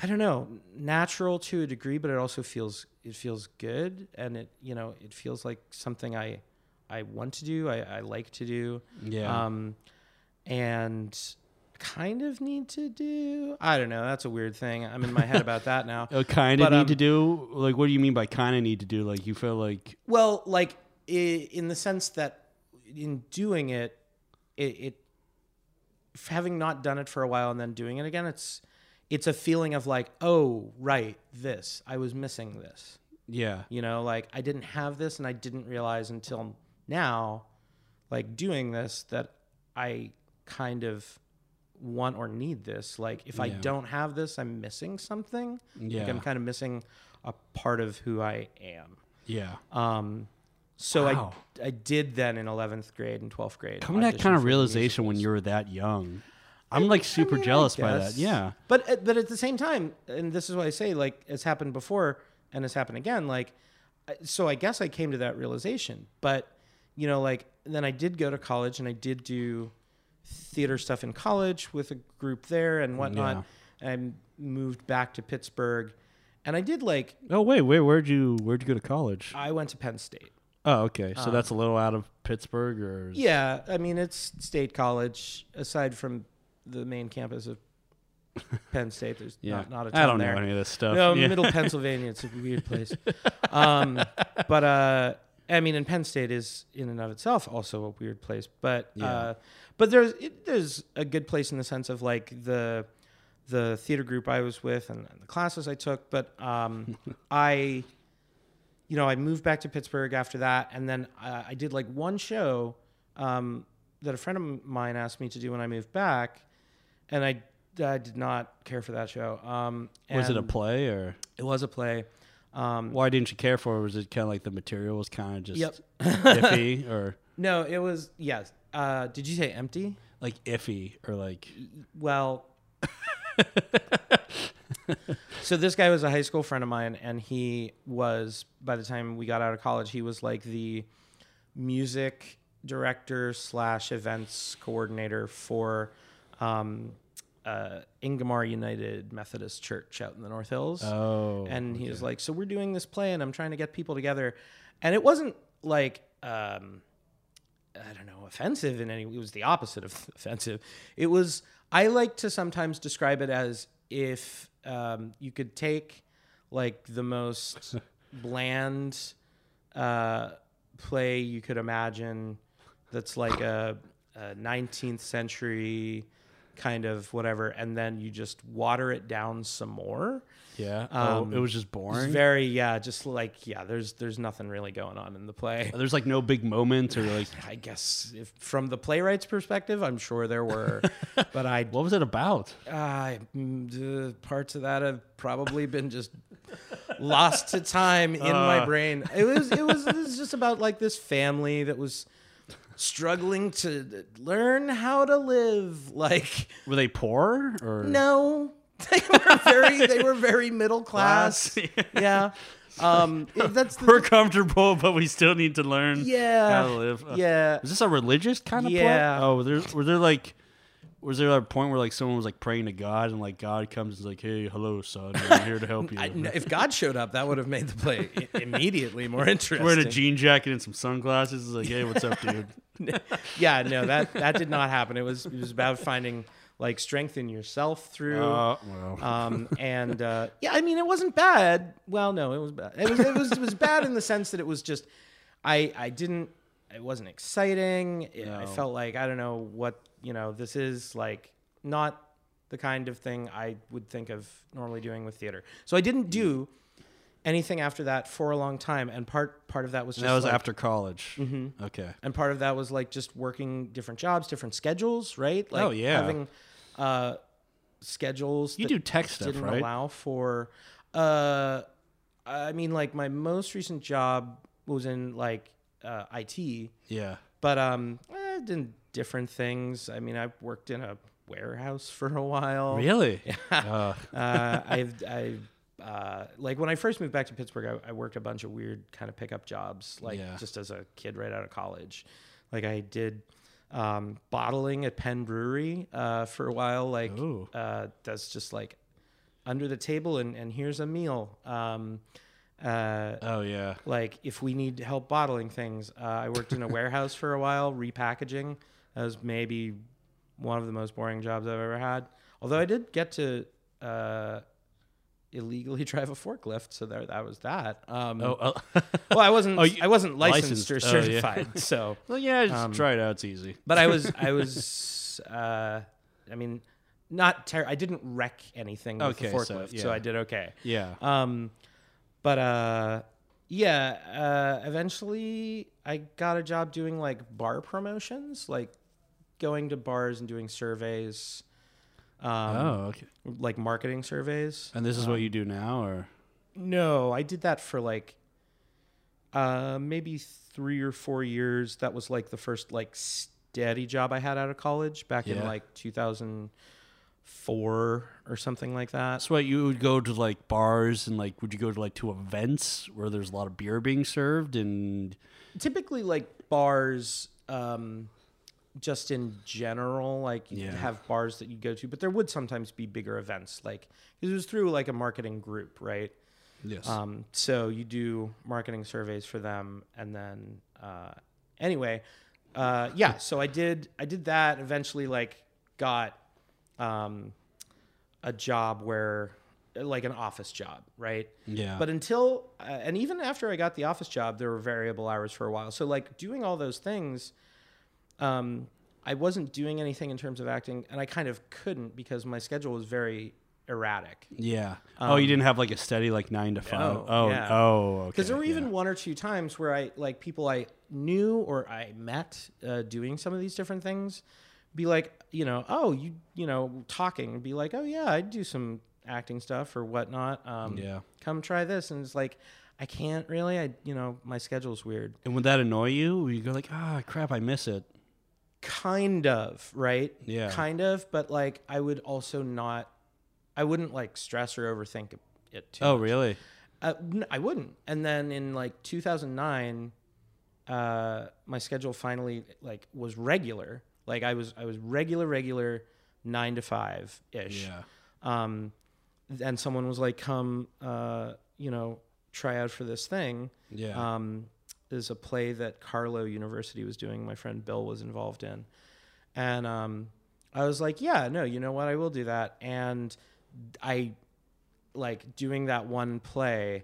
I don't know, natural to a degree, but it also feels it feels good, and it you know it feels like something I I want to do, I, I like to do yeah, um, and kind of need to do. I don't know. That's a weird thing. I'm in my head about that now. uh, kind of need um, to do. Like, what do you mean by kind of need to do? Like, you feel like Well, like in the sense that in doing it, it, it having not done it for a while and then doing it again, it's it's a feeling of like, oh, right, this I was missing this. yeah, You know, like I didn't have this and I didn't realize until now, like doing this, that I kind of want or need this. Like if I don't have this, I'm missing something. yeah, Like I'm kind of missing a part of who I am. yeah. Um, so Wow. I I did then in 11th grade and 12th grade. Come to that kind of realization when you were that young, I'm like super I mean, jealous by that. Yeah, But but at the same time, and this is what I say, like it's happened before and it's happened again. Like, so I guess I came to that realization. But you know, like then I did go to college and I did do theater stuff in college with a group there and whatnot. And I moved back to Pittsburgh, and I did like Oh wait, wait, where'd you where'd you go to college? I went to Penn State. Oh, okay. So Um, that's a little out of Pittsburgh, or Yeah, I mean it's state college. Aside from the main campus of Penn State, there's yeah. not, not a ton I don't there. know any of this stuff. No, yeah. middle Pennsylvania. It's a weird place. Um, but uh, I mean, and Penn State is in and of itself also a weird place. But Yeah. uh, but there's it, there's a good place in the sense of like the the theater group I was with and, and the classes I took. But um, I, you know, I moved back to Pittsburgh after that, and then uh, I did like one show um, that a friend of mine asked me to do when I moved back, and I, I did not care for that show. Um, Was it a play or It was a play. Um, why didn't you care for it? Was it kind of like the material was kind of just Yep. iffy or no, it was yes. Uh, did you say empty? like iffy or like Well, so this guy was a high school friend of mine, and he was by the time we got out of college, he was like the music director slash events coordinator for um, uh, Ingomar United Methodist Church out in the North Hills. oh and he was like, "So we're doing this play, and I'm trying to get people together." And it wasn't like um, I don't know, offensive in any. It was the opposite of offensive. It was. I like to sometimes describe it as if um, you could take like the most bland uh, play you could imagine. That's like a, a 19th century kind of whatever, and then you just water it down some more. yeah um, oh, it was just It's boring very yeah, just like yeah. There's there's nothing really going on in the play. there's like no big moments or like I guess if from the playwright's perspective, I'm sure there were, but I what was it about uh, parts of that have probably been just lost to time in my Uh. brain. It was it was it was just about like this family that was struggling to learn how to live like were they poor or? No. They were very they were very middle class. Class, yeah. Um that's the, we're comfortable but we still need to learn yeah. how to live. Uh, yeah. is this a religious kind of Yeah. play oh there was there like was there a point where like someone was like praying to God and like God comes and is like hey hello son I'm here to help you. I, if God showed up, that would have made the play immediately more interesting. wearing a jean jacket and some sunglasses is like hey what's up dude yeah, no, that that did not happen. It was it was about finding like strength in yourself through. uh, well um, and uh, yeah, I mean, it wasn't bad. Well, no, it was bad. It was it was it was bad in the sense that it was just, I I didn't. It wasn't exciting. It- I felt like I don't know what you know. This is like not the kind of thing I would think of normally doing with theater. So I didn't do anything after that for a long time. And part part of that was just that was like- after college okay and part of that was like just working different jobs, different schedules, right? Like Oh, yeah. having uh, schedules. You do tech stuff, didn't right? allow for. Uh, I mean, like my most recent job was in like uh, IT, yeah but um, I did different things. I mean, I worked in a warehouse for a while. really uh, uh, I've, I, uh, like when I first moved back to Pittsburgh, I, I worked a bunch of weird kind of pickup jobs, like Yeah. just as a kid right out of college. Like I did um, bottling at Penn Brewery uh, for a while. Like uh, that's just like under the table and, and here's a meal. Um, uh, oh yeah like if we need help bottling things, uh, I worked in a warehouse for a while repackaging. That was maybe one of the most boring jobs I've ever had. Although I did get to uh, illegally drive a forklift, so there that was that. Um, oh uh, well, I wasn't Oh, you- I wasn't licensed, licensed. or Oh, yeah. certified, so well yeah just Um, try it out it's easy but I was I was uh, I mean not ter- I didn't wreck anything with Okay, the so, forklift, so, yeah. I did okay. yeah Um, but uh, yeah. Uh, eventually, I got a job doing like bar promotions, like going to bars and doing surveys, um, oh okay like marketing surveys. and this is what you do now or No, I did that for like uh, maybe three or four years. That was like the first like steady job I had out of college back in like 2004 or something like that. So what you would go to like bars and like would you go to like to events where there's a lot of beer being served and typically like bars um just in general like you Yeah. have bars that you go to but there would sometimes be bigger events like it was through like a marketing group right? Yes. Um so you do marketing surveys for them and then uh anyway uh yeah so i did i did that. Eventually like got um a job where like an office job right? Yeah. But until, uh, and even after I got the office job, there were variable hours for a while. So, like, doing all those things, um, I wasn't doing anything in terms of acting, and I kind of couldn't because my schedule was very erratic. Yeah. oh, you didn't have like a steady like nine to five. no, oh, yeah. oh, okay. Because there were yeah. even one or two times where I like people I knew or I met uh, doing some of these different things, be like, you know, oh, you, you know, talking, be like, oh yeah, I'd do some acting stuff or whatnot. Um, Yeah. come try this, and it's like, I can't really. I, you know, my schedule's weird. And would that annoy you? Would you go like, ah, crap, I miss it? Kind of, right? Yeah. Kind of, but like, I would also not. I wouldn't like stress or overthink it too. Oh, much. really? Uh, I wouldn't. And then in like 2009, uh, my schedule finally like was regular. Like I was I was regular regular nine to five ish. Yeah. Um, and someone was like, "Come, uh, you know, try out for this thing." Yeah. Um, is a play that Carlow University was doing. My friend Bill was involved in, and um, I was like, "Yeah, no, you know what? I will do that." And I like doing that one play.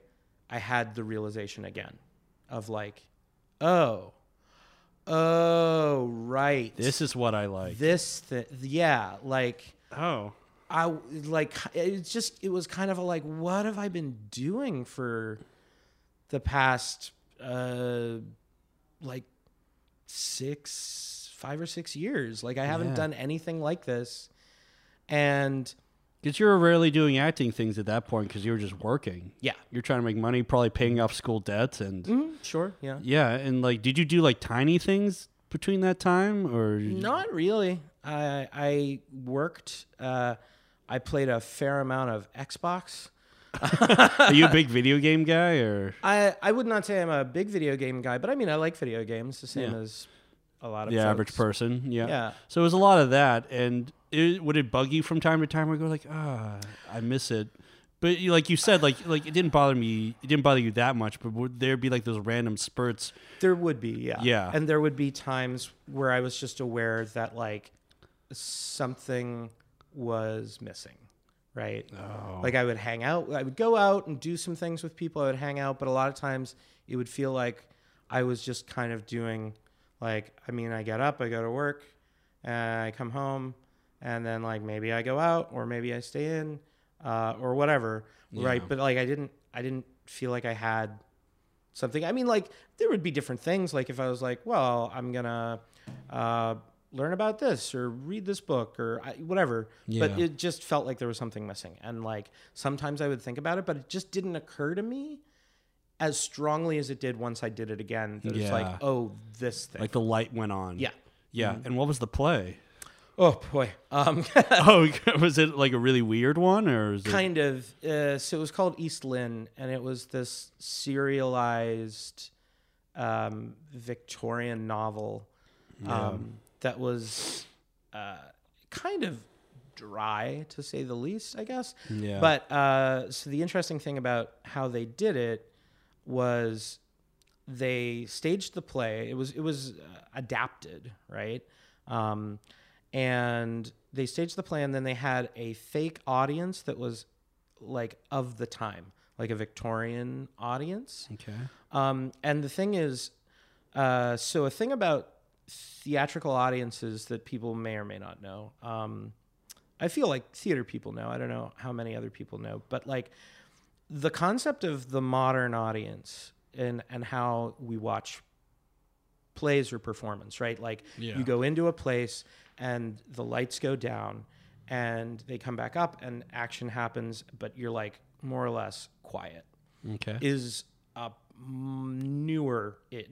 I had the realization again of like, oh, oh, right. this is what I like. this, th- yeah, like. oh. I like it's just it was kind of a like what have I been doing for the past uh like 6 5 or 6 years. Like I haven't Yeah. done anything like this. And Because you were rarely doing acting things at that point because you were just working. yeah. You're trying to make money, probably paying off school debts, and Mhm, sure. Yeah. Yeah, and like, did you do like tiny things between that time, or not really. I I worked uh I played a fair amount of Xbox are you a big video game guy, or I I would not say I'm a big video game guy but I mean I like video games the same Yeah. as a lot of the average person? Yeah. yeah So it was a lot of that, and it, would it bug you from time to time? Where you go like, ah, I miss it. But you, like you said, like like it didn't bother me. It didn't bother you that much. But would there be like those random spurts? There would be, yeah. Yeah. And there would be times where I was just aware that like something was missing, right? Oh, Like I would hang out, I would go out and do some things with people. I would hang out, but a lot of times it would feel like I was just kind of doing like I mean, I get up, I go to work, and I come home, and then like maybe I go out or maybe I stay in uh, or whatever, right? But like I didn't, I didn't feel like I had something. I mean, like there would be different things. Like if I was like, well, I'm gonna uh, learn about this or read this book or I, whatever. But it just felt like there was something missing. And like sometimes I would think about it, but it just didn't occur to me as strongly as it did once I did it again. That it's like, oh, this thing. like the light went on. yeah. yeah. And what was the play? Oh boy. Um, oh, was it like a really weird one, or is it? kind of. Uh, so it was called East Lynne, and it was this serialized um, Victorian novel um, that was uh, kind of dry, to say the least, I guess. Yeah. But uh, so the interesting thing about how they did it was they staged the play. It was it was uh, adapted, right? Um, and they staged the play, and then they had a fake audience that was like of the time, like a Victorian audience. okay. Um, and the thing is, uh, so a thing about theatrical audiences that people may or may not know. Um, I feel like theater people know. I don't know how many other people know, but like the concept of the modern audience and and how we watch plays or performance, right? Like Yeah. you go into a place and the lights go down and they come back up and action happens, but you're like more or less quiet Okay. is a newer, it,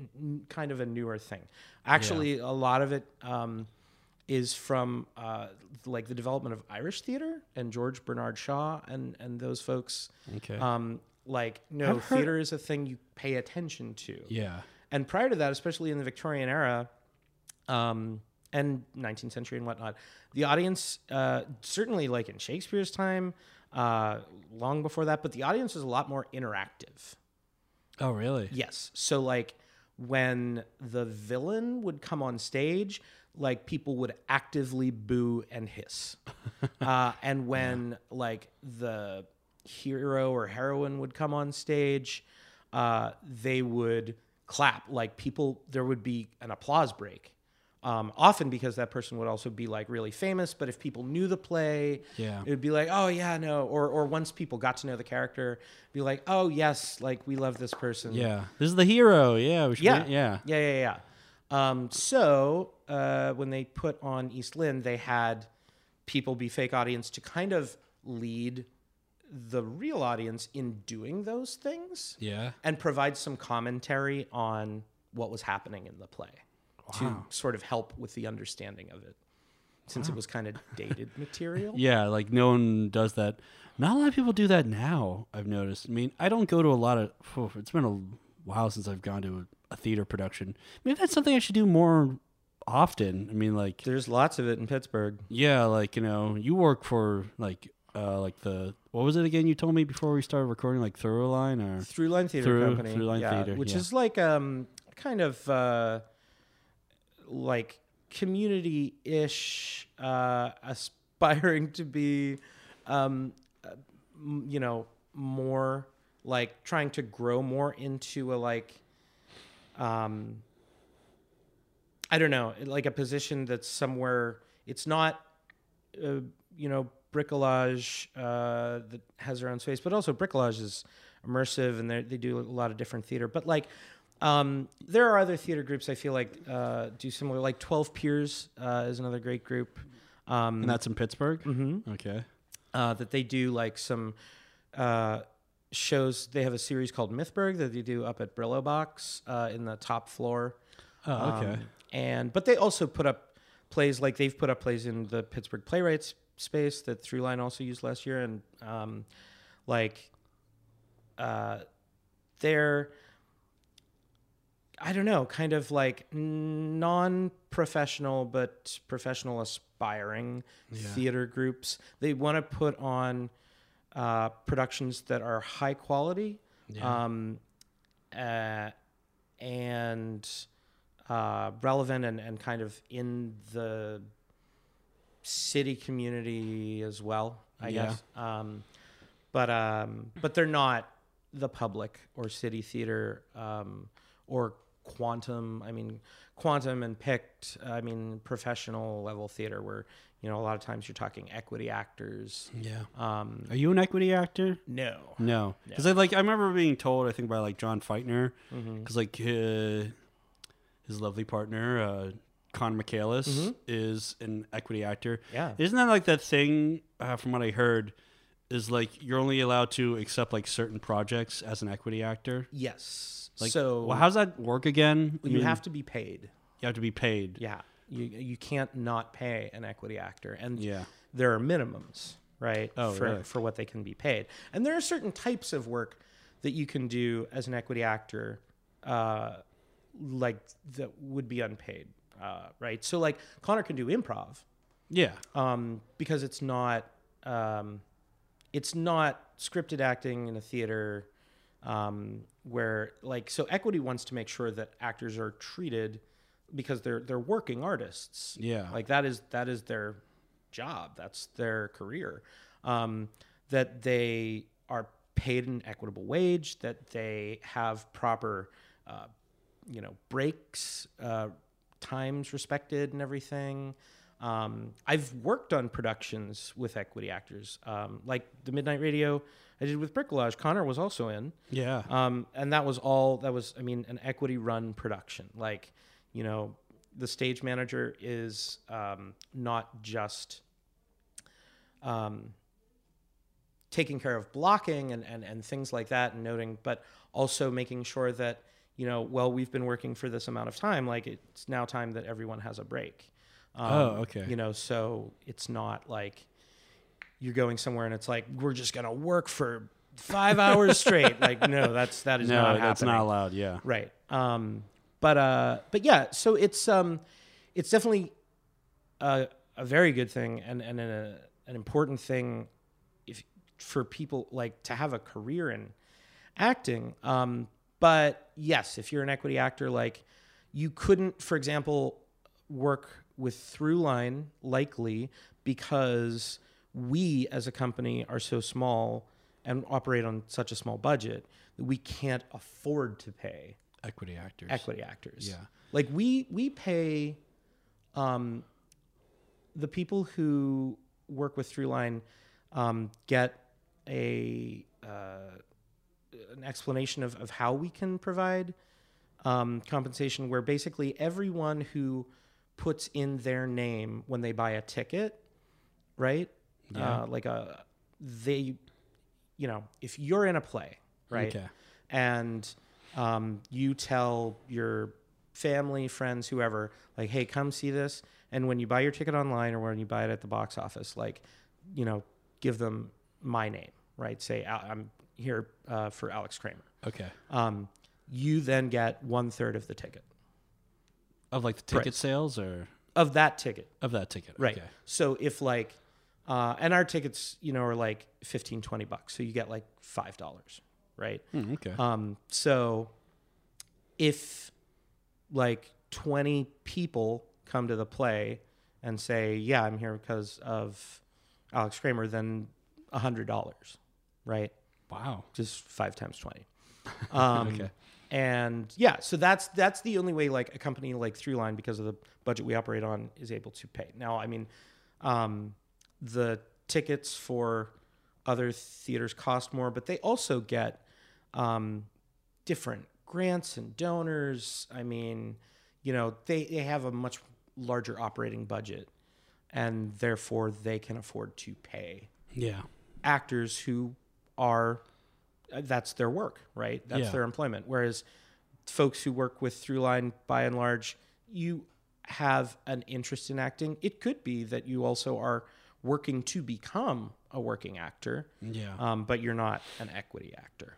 kind of a newer thing. Actually, a lot of it um, is from uh, like the development of Irish theater and George Bernard Shaw and and those folks. okay. Um, like, no, I've heard- theater is a thing you pay attention to. yeah. And prior to that, especially in the Victorian era, um, and 19th century and whatnot, the audience, uh, certainly like in Shakespeare's time, uh, long before that, but the audience was a lot more interactive. Oh, really? Yes. So like when the villain would come on stage, like people would actively boo and hiss. uh, and when like the hero or heroine would come on stage, uh, they would clap. Like people, there would be an applause break. Um, often because that person would also be like really famous, but if people knew the play, Yeah. it would be like, oh yeah, no, or or once people got to know the character, be like, oh yes, like we love this person. Yeah. This is the hero. Yeah. We Yeah. be- yeah. Yeah, yeah, yeah. Um, so uh, when they put on East Lynne, they had people be fake audience to kind of lead the real audience in doing those things Yeah. and provide some commentary on what was happening in the play to sort of help with the understanding of it since it was kind of dated material. Yeah, like no one does that. Not a lot of people do that now. I've noticed. I mean, I don't go to a lot of. it's been a while since I've gone to a, a theater production. Maybe that's something I should do more often. I mean, like, There's lots of it in Pittsburgh. yeah, like you know, you work for like, uh, like the what was it again? You told me before we started recording, like Throughline or Throughline Theater Through- Company, Throughline yeah, Theater, which yeah. is like um kind of uh, like community-ish, uh, aspiring to be, um, uh, you know, more like trying to grow more into a like, um, I don't know, like a position that's somewhere. It's not, uh, you know, bricolage uh, that has their own space, but also bricolage is immersive and they do a lot of different theater. But like, um, there are other theater groups I feel like uh, do similar. Like Twelve Peers uh, is another great group. Um, and that's in Pittsburgh. mhm Okay. uh, that they do like some uh, shows. They have a series called Mythburg that they do up at Brillobox uh, in the top floor. Oh, okay. Um, and but they also put up plays like they've put up plays in the Pittsburgh Playwrights space that Throughline also used last year, and um, like uh, they're I don't know, kind of like non-professional but professional aspiring Yeah. theater groups. They want to put on uh, productions that are high quality Yeah. um, uh, and uh, relevant and, and kind of in the city community as well, I Yeah. guess. Um, but um, but they're not the public or city theater um, or quantum. I mean, quantum and PICT. I mean, professional level theater where you know a lot of times you're talking equity actors. yeah. Um, Are you an equity actor? no. No, because I like I remember being told I think by like John Feitner because like uh, his lovely partner uh, Con Michaelis Mhm. is an equity actor. Yeah. Isn't that like that thing? Uh, from what I heard, is like you're only allowed to accept like certain projects as an equity actor. Yes. Like, so well, how's that work again? I you mean, have to be paid. you have to be paid. Yeah. You you can't not pay an equity actor, and Yeah. there are minimums, right? Oh, for really? for what they can be paid, and there are certain types of work that you can do as an equity actor, uh, like that would be unpaid, uh, right? So like Connor can do improv, Yeah. um, because it's not um, it's not scripted acting in a theater um, where like so equity wants to make sure that actors are treated because they're they're working artists. Yeah. like that is that is their job. That's their career. Um, that they are paid an equitable wage that they have proper uh, you know breaks uh, times respected and everything. Um, i've worked on productions with equity actors. Um, like the midnight radio i did with bricolage connor was also in Yeah. um, and that was all that was i mean an equity run production like you know the stage manager is um, not just um, taking care of blocking and, and, and things like that and noting but also making sure that you know well we've been working for this amount of time like it's now time that everyone has a break um, Oh, okay. you know so it's not like you're going somewhere and it's like we're just gonna work for five hours straight like no that's that is not happening. no, not that's happening not allowed. Yeah. right um but uh but yeah so it's um it's definitely a, a very good thing and and a, an important thing if for people like to have a career in acting um but yes if you're an equity actor like you couldn't for example work with throughline likely because we as a company are so small and operate on such a small budget that we can't afford to pay Equity actors. equity actors. Yeah. Like we we pay um, the people who work with Throughline um, get a uh, an explanation of, of how we can provide um, compensation where basically everyone who puts in their name when they buy a ticket, right? Yeah. Uh, like a they, you know, if you're in a play, right, Okay. and um, you tell your family, friends, whoever, like, hey, come see this. And when you buy your ticket online or when you buy it at the box office, like, you know, give them my name, right? Say, I'm here uh, for Alex Kraemer. Okay. Um, you then get one third of the ticket Of like the ticket Right. sales or of that ticket. of that ticket. Right. Okay. So if like, uh, and our tickets, you know, are like 15, 20 bucks. So you get like $5, right? Hmm, okay. Um, so if like 20 people come to the play and say, yeah, I'm here because of Alex Kraemer, then $100, right? wow. Just five times 20. Um, Okay. And yeah, so that's that's the only way like a company like Throughline, because of the budget we operate on, is able to pay. Now, I mean, um, the tickets for other theaters cost more, but they also get um, different grants and donors. I mean, you know, they, they have a much larger operating budget, and therefore they can afford to pay Yeah. actors who are that's their work, right? That's Yeah. their employment. Whereas folks who work with Throughline, by and large, you have an interest in acting. It could be that you also are working to become a working actor, Yeah. um, but you're not an equity actor.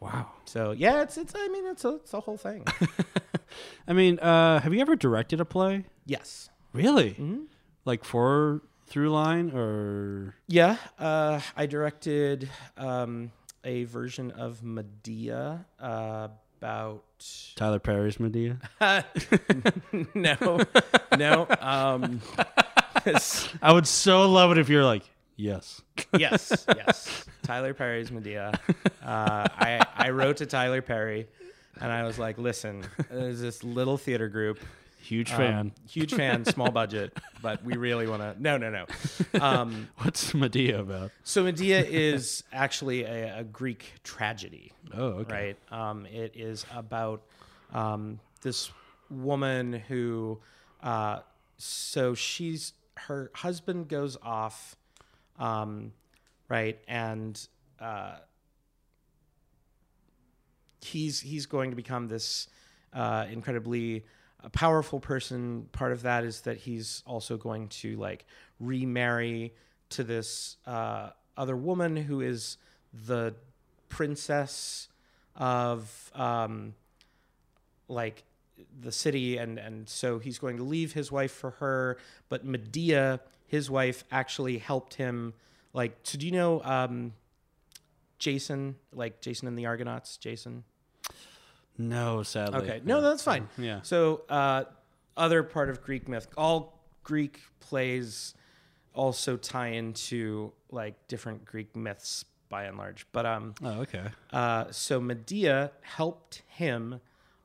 wow. So yeah, it's it's. I mean, it's a it's a whole thing. I mean, uh, have you ever directed a play? yes. Really? Mm-hmm. Like for Throughline or Yeah, uh, I directed um, a version of Medea uh, about Tyler Perry's Medea? no, no. Um, I would so love it if you're like, yes. yes, yes. Tyler Perry's Medea. Uh, I I wrote to Tyler Perry, and I was like, "Listen, there's this little theater group, Huge um, fan. huge fan, small budget, but we really want to." No, no, no. Um, What's Medea about? so Medea is actually a, a Greek tragedy. Oh, okay. right? Um, it is about um, this woman who, uh, so she's her husband goes off, um, right, and uh, he's he's going to become this uh, incredibly uh, powerful person. Part of that is that he's also going to like remarry to this uh, other woman who is the princess of um, like the city and and so he's going to leave his wife for her but medea his wife actually helped him like so do you know um jason like jason and the argonauts jason No, sadly. okay no that's fine Yeah. so uh other part of greek myth all greek plays also tie into like different greek myths by and large but um Oh, okay. uh, so Medea helped him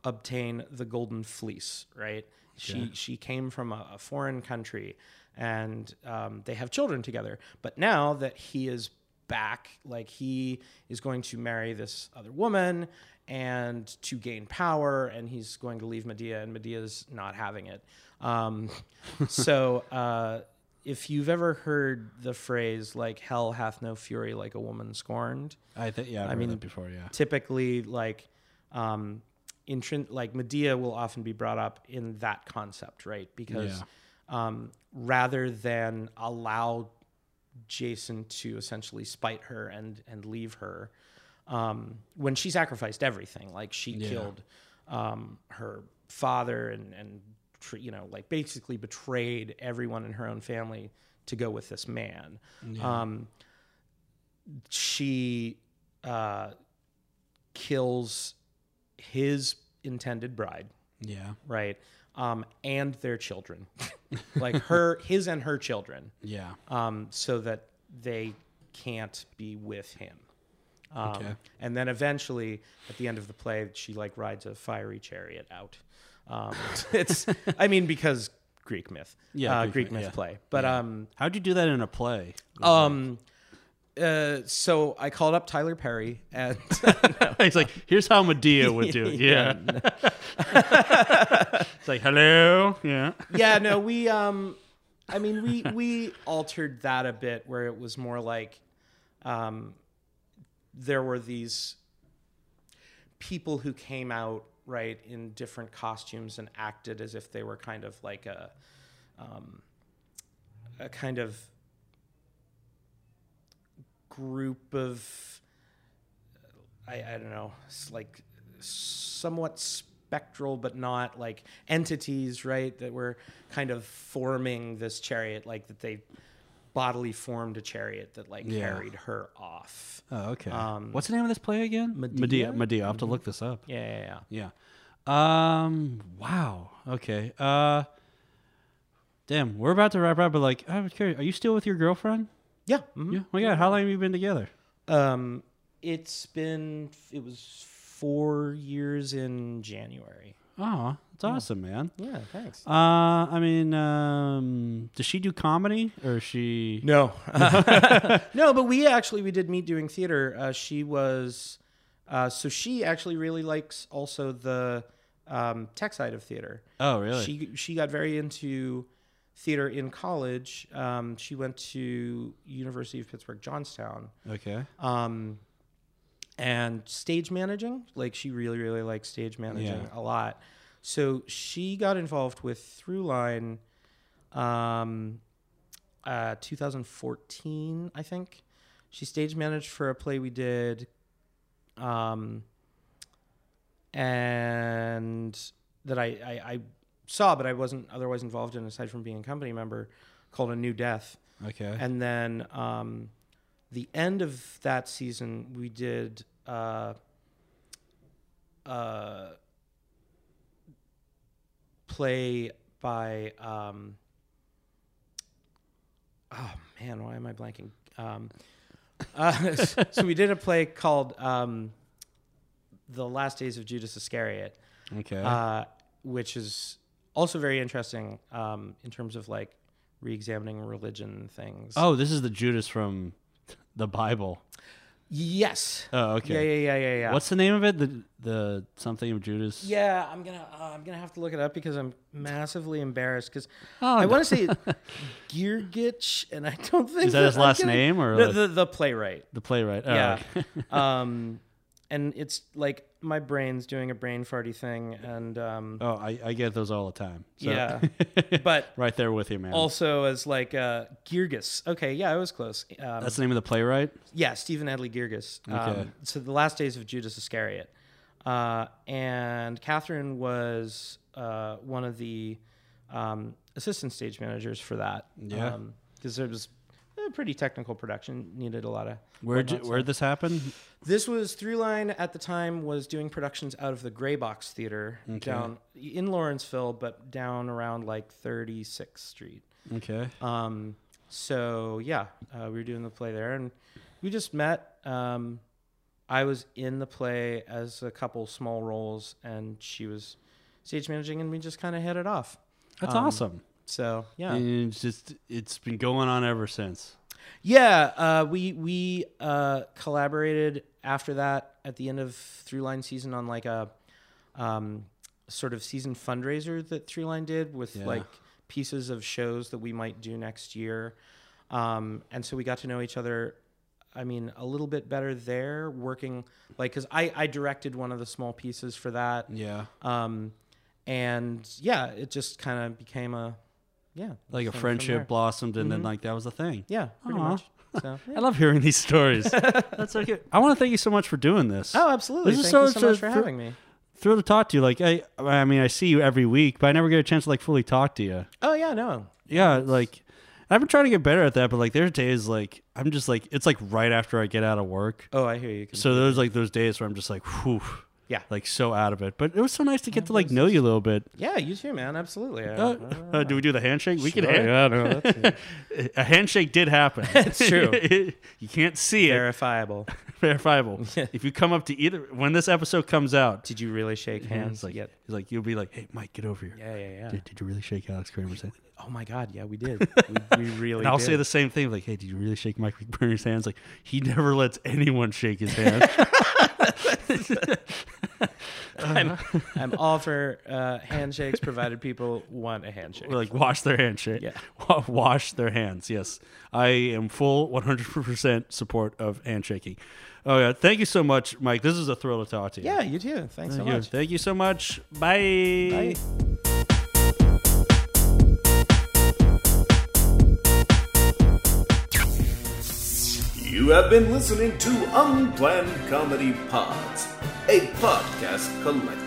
obtain the golden fleece, right? She she came from a, a foreign country, and um, they have children together. But now that he is back, like he is going to marry this other woman and to gain power, and he's going to leave Medea, and Medea's not having it. Um, so. Uh, if you've ever heard the phrase like "Hell hath no fury like a woman scorned," I think yeah, I've I heard mean, before. Yeah. typically like um intrin- like medea will often be brought up in that concept right because um rather than allow jason to essentially spite her and and leave her um when she sacrificed everything like she Yeah. killed um her father and and you know like basically betrayed everyone in her own family to go with this man Yeah. um she uh kills his intended bride, yeah. right? Um, and their children, like her, his and her children, Yeah. um, so that they can't be with him. Um, Okay. And then eventually, at the end of the play, she like rides a fiery chariot out. Um, it's, I mean, because Greek myth. Yeah, uh, Greek Greek, myth, yeah. play. But um, How'd you do that in a play? um, uh, so I called up Tyler Perry and He's like, here's how Medea would do it. Yeah. it's like, hello. Yeah. yeah, no, we um I mean we we altered that a bit where it was more like um there were these people who came out right in different costumes and acted as if they were kind of like a um a kind of group of I, I don't know, like somewhat spectral, but not like entities, right? That were kind of forming this chariot, like that they bodily formed a chariot that like Yeah. carried her off. Oh, okay. Um, What's the name of this play again? Medea? Medea. Medea. I'll have to look this up. Yeah, yeah, yeah. Yeah. Um. Wow. Okay. Uh. Damn. We're about to wrap up, but like, I'm curious. Are you still with your girlfriend? Yeah. mhm. Yeah. Oh my God. How long have you been together? Um, it's been it was four years in January. Oh, it's awesome, man. Yeah, thanks. Uh, I mean, um, does she do comedy or is she? No, no, but we actually we did meet doing theater. Uh, she was, uh, so she actually really likes also the um, tech side of theater. Oh, really? She she got very into theater in college. Um, she went to University of Pittsburgh Johnstown. okay. Um, and stage managing, like she really really likes stage managing Yeah. a lot. So she got involved with Throughline, um, uh, 2014, I think. She stage managed for a play we did, um, and that I, I, I saw, but I wasn't otherwise involved in aside from being a company member, called A New Death. Okay. And then um, the end of that season, we did uh, uh, play by. Um, oh man, why am I blanking? Um, uh, so we did a play called um, "The Last Days of Judas Iscariot," okay. uh, which is also very interesting um, in terms of like re-examining religion things. oh, this is the Judas from the Bible. Yes. Oh, okay. Yeah, yeah, yeah, yeah, yeah. What's the name of it? The the something of Judas. Yeah, I'm gonna uh, I'm gonna have to look it up because I'm massively embarrassed because Oh, I no. want to say Giergich and I don't think Is that his last gonna- name or the, like- the the playwright? the playwright? Oh, yeah. okay. um, and it's like my brain's doing a brain farty thing, and um, oh, I, I get those all the time. So- yeah, but right there with you, man. also as like uh, Guirgis. Okay, yeah, I was close. Um, That's the name of the playwright. Yeah, Stephen Adly Guirgis. Okay. Um, so the last days of Judas Iscariot, uh, and Catherine was uh, one of the um, assistant stage managers for that. Yeah. because it was a pretty technical production, needed a lot of. Whatnot, so- where'd this happen? This was Throughline at the time was doing productions out of the Gray Box Theater Okay. down in Lawrenceville, but down around like 36th Street. Okay. Um, so yeah, uh, we were doing the play there, and we just met. Um, I was in the play as a couple small roles, and she was stage managing, and we just kind of hit it off. That's Um, awesome. So yeah, And it's just it's been going on ever since. yeah. Uh, we we uh, collaborated after that at the end of Throughline season on like a um, sort of season fundraiser that Throughline did with Yeah. like pieces of shows that we might do next year. Um, and so we got to know each other. I mean, a little bit better there, working like because I I directed one of the small pieces for that. Yeah. Um, and yeah, it just kind of became a yeah Like a from- from friendship there. blossomed, and then Mhm. like that was the thing. Yeah, pretty Aw. much. So, yeah. I love hearing these stories. That's okay. I want to thank you so much for doing this. Oh, absolutely. This is Thank you so- so, much so- for for- having me. Thrilled to talk to you. Like I, I mean, I see you every week, but I never get a chance to like fully talk to you. Oh yeah, no. Yeah, like I've been trying to get better at that, but like there's days like I'm just like it's like right after I get out of work. Oh, I hear you. So there's like those days where I'm just like, whew, Yeah. like so out of it. But it was so nice to get to like know you a little bit. Yeah, you too, man. Absolutely. I- Uh, uh, do we do the handshake? We can. Sure, hand- yeah, no, that's a handshake did happen. It's true. you can't see it. verifiable. Verifiable. if you come up to either when this episode comes out, Did you really shake hands? like, he's like, you'll be like, hey, Mike, get over here. Yeah, yeah, yeah. Did, did you really shake Alex Kraemer's hand? Oh my God, yeah, we did. We, we really. And I'll did. say the same thing, like, hey, did you really shake Mike McBurney's hands? Like, he never lets anyone shake his hand. I'm, I'm all for uh, handshakes, provided people want a handshake. like, wash their handshake. Yeah. Wa- Wash their hands. Yes, I am full 100% support of handshaking. Oh yeah, thank you so much, Mike. This is a thrill to talk to you. Yeah, you too. Thanks so much. Thank you so much. Bye. Bye. You have been listening to Unplanned Comedy Pods, a podcast collective.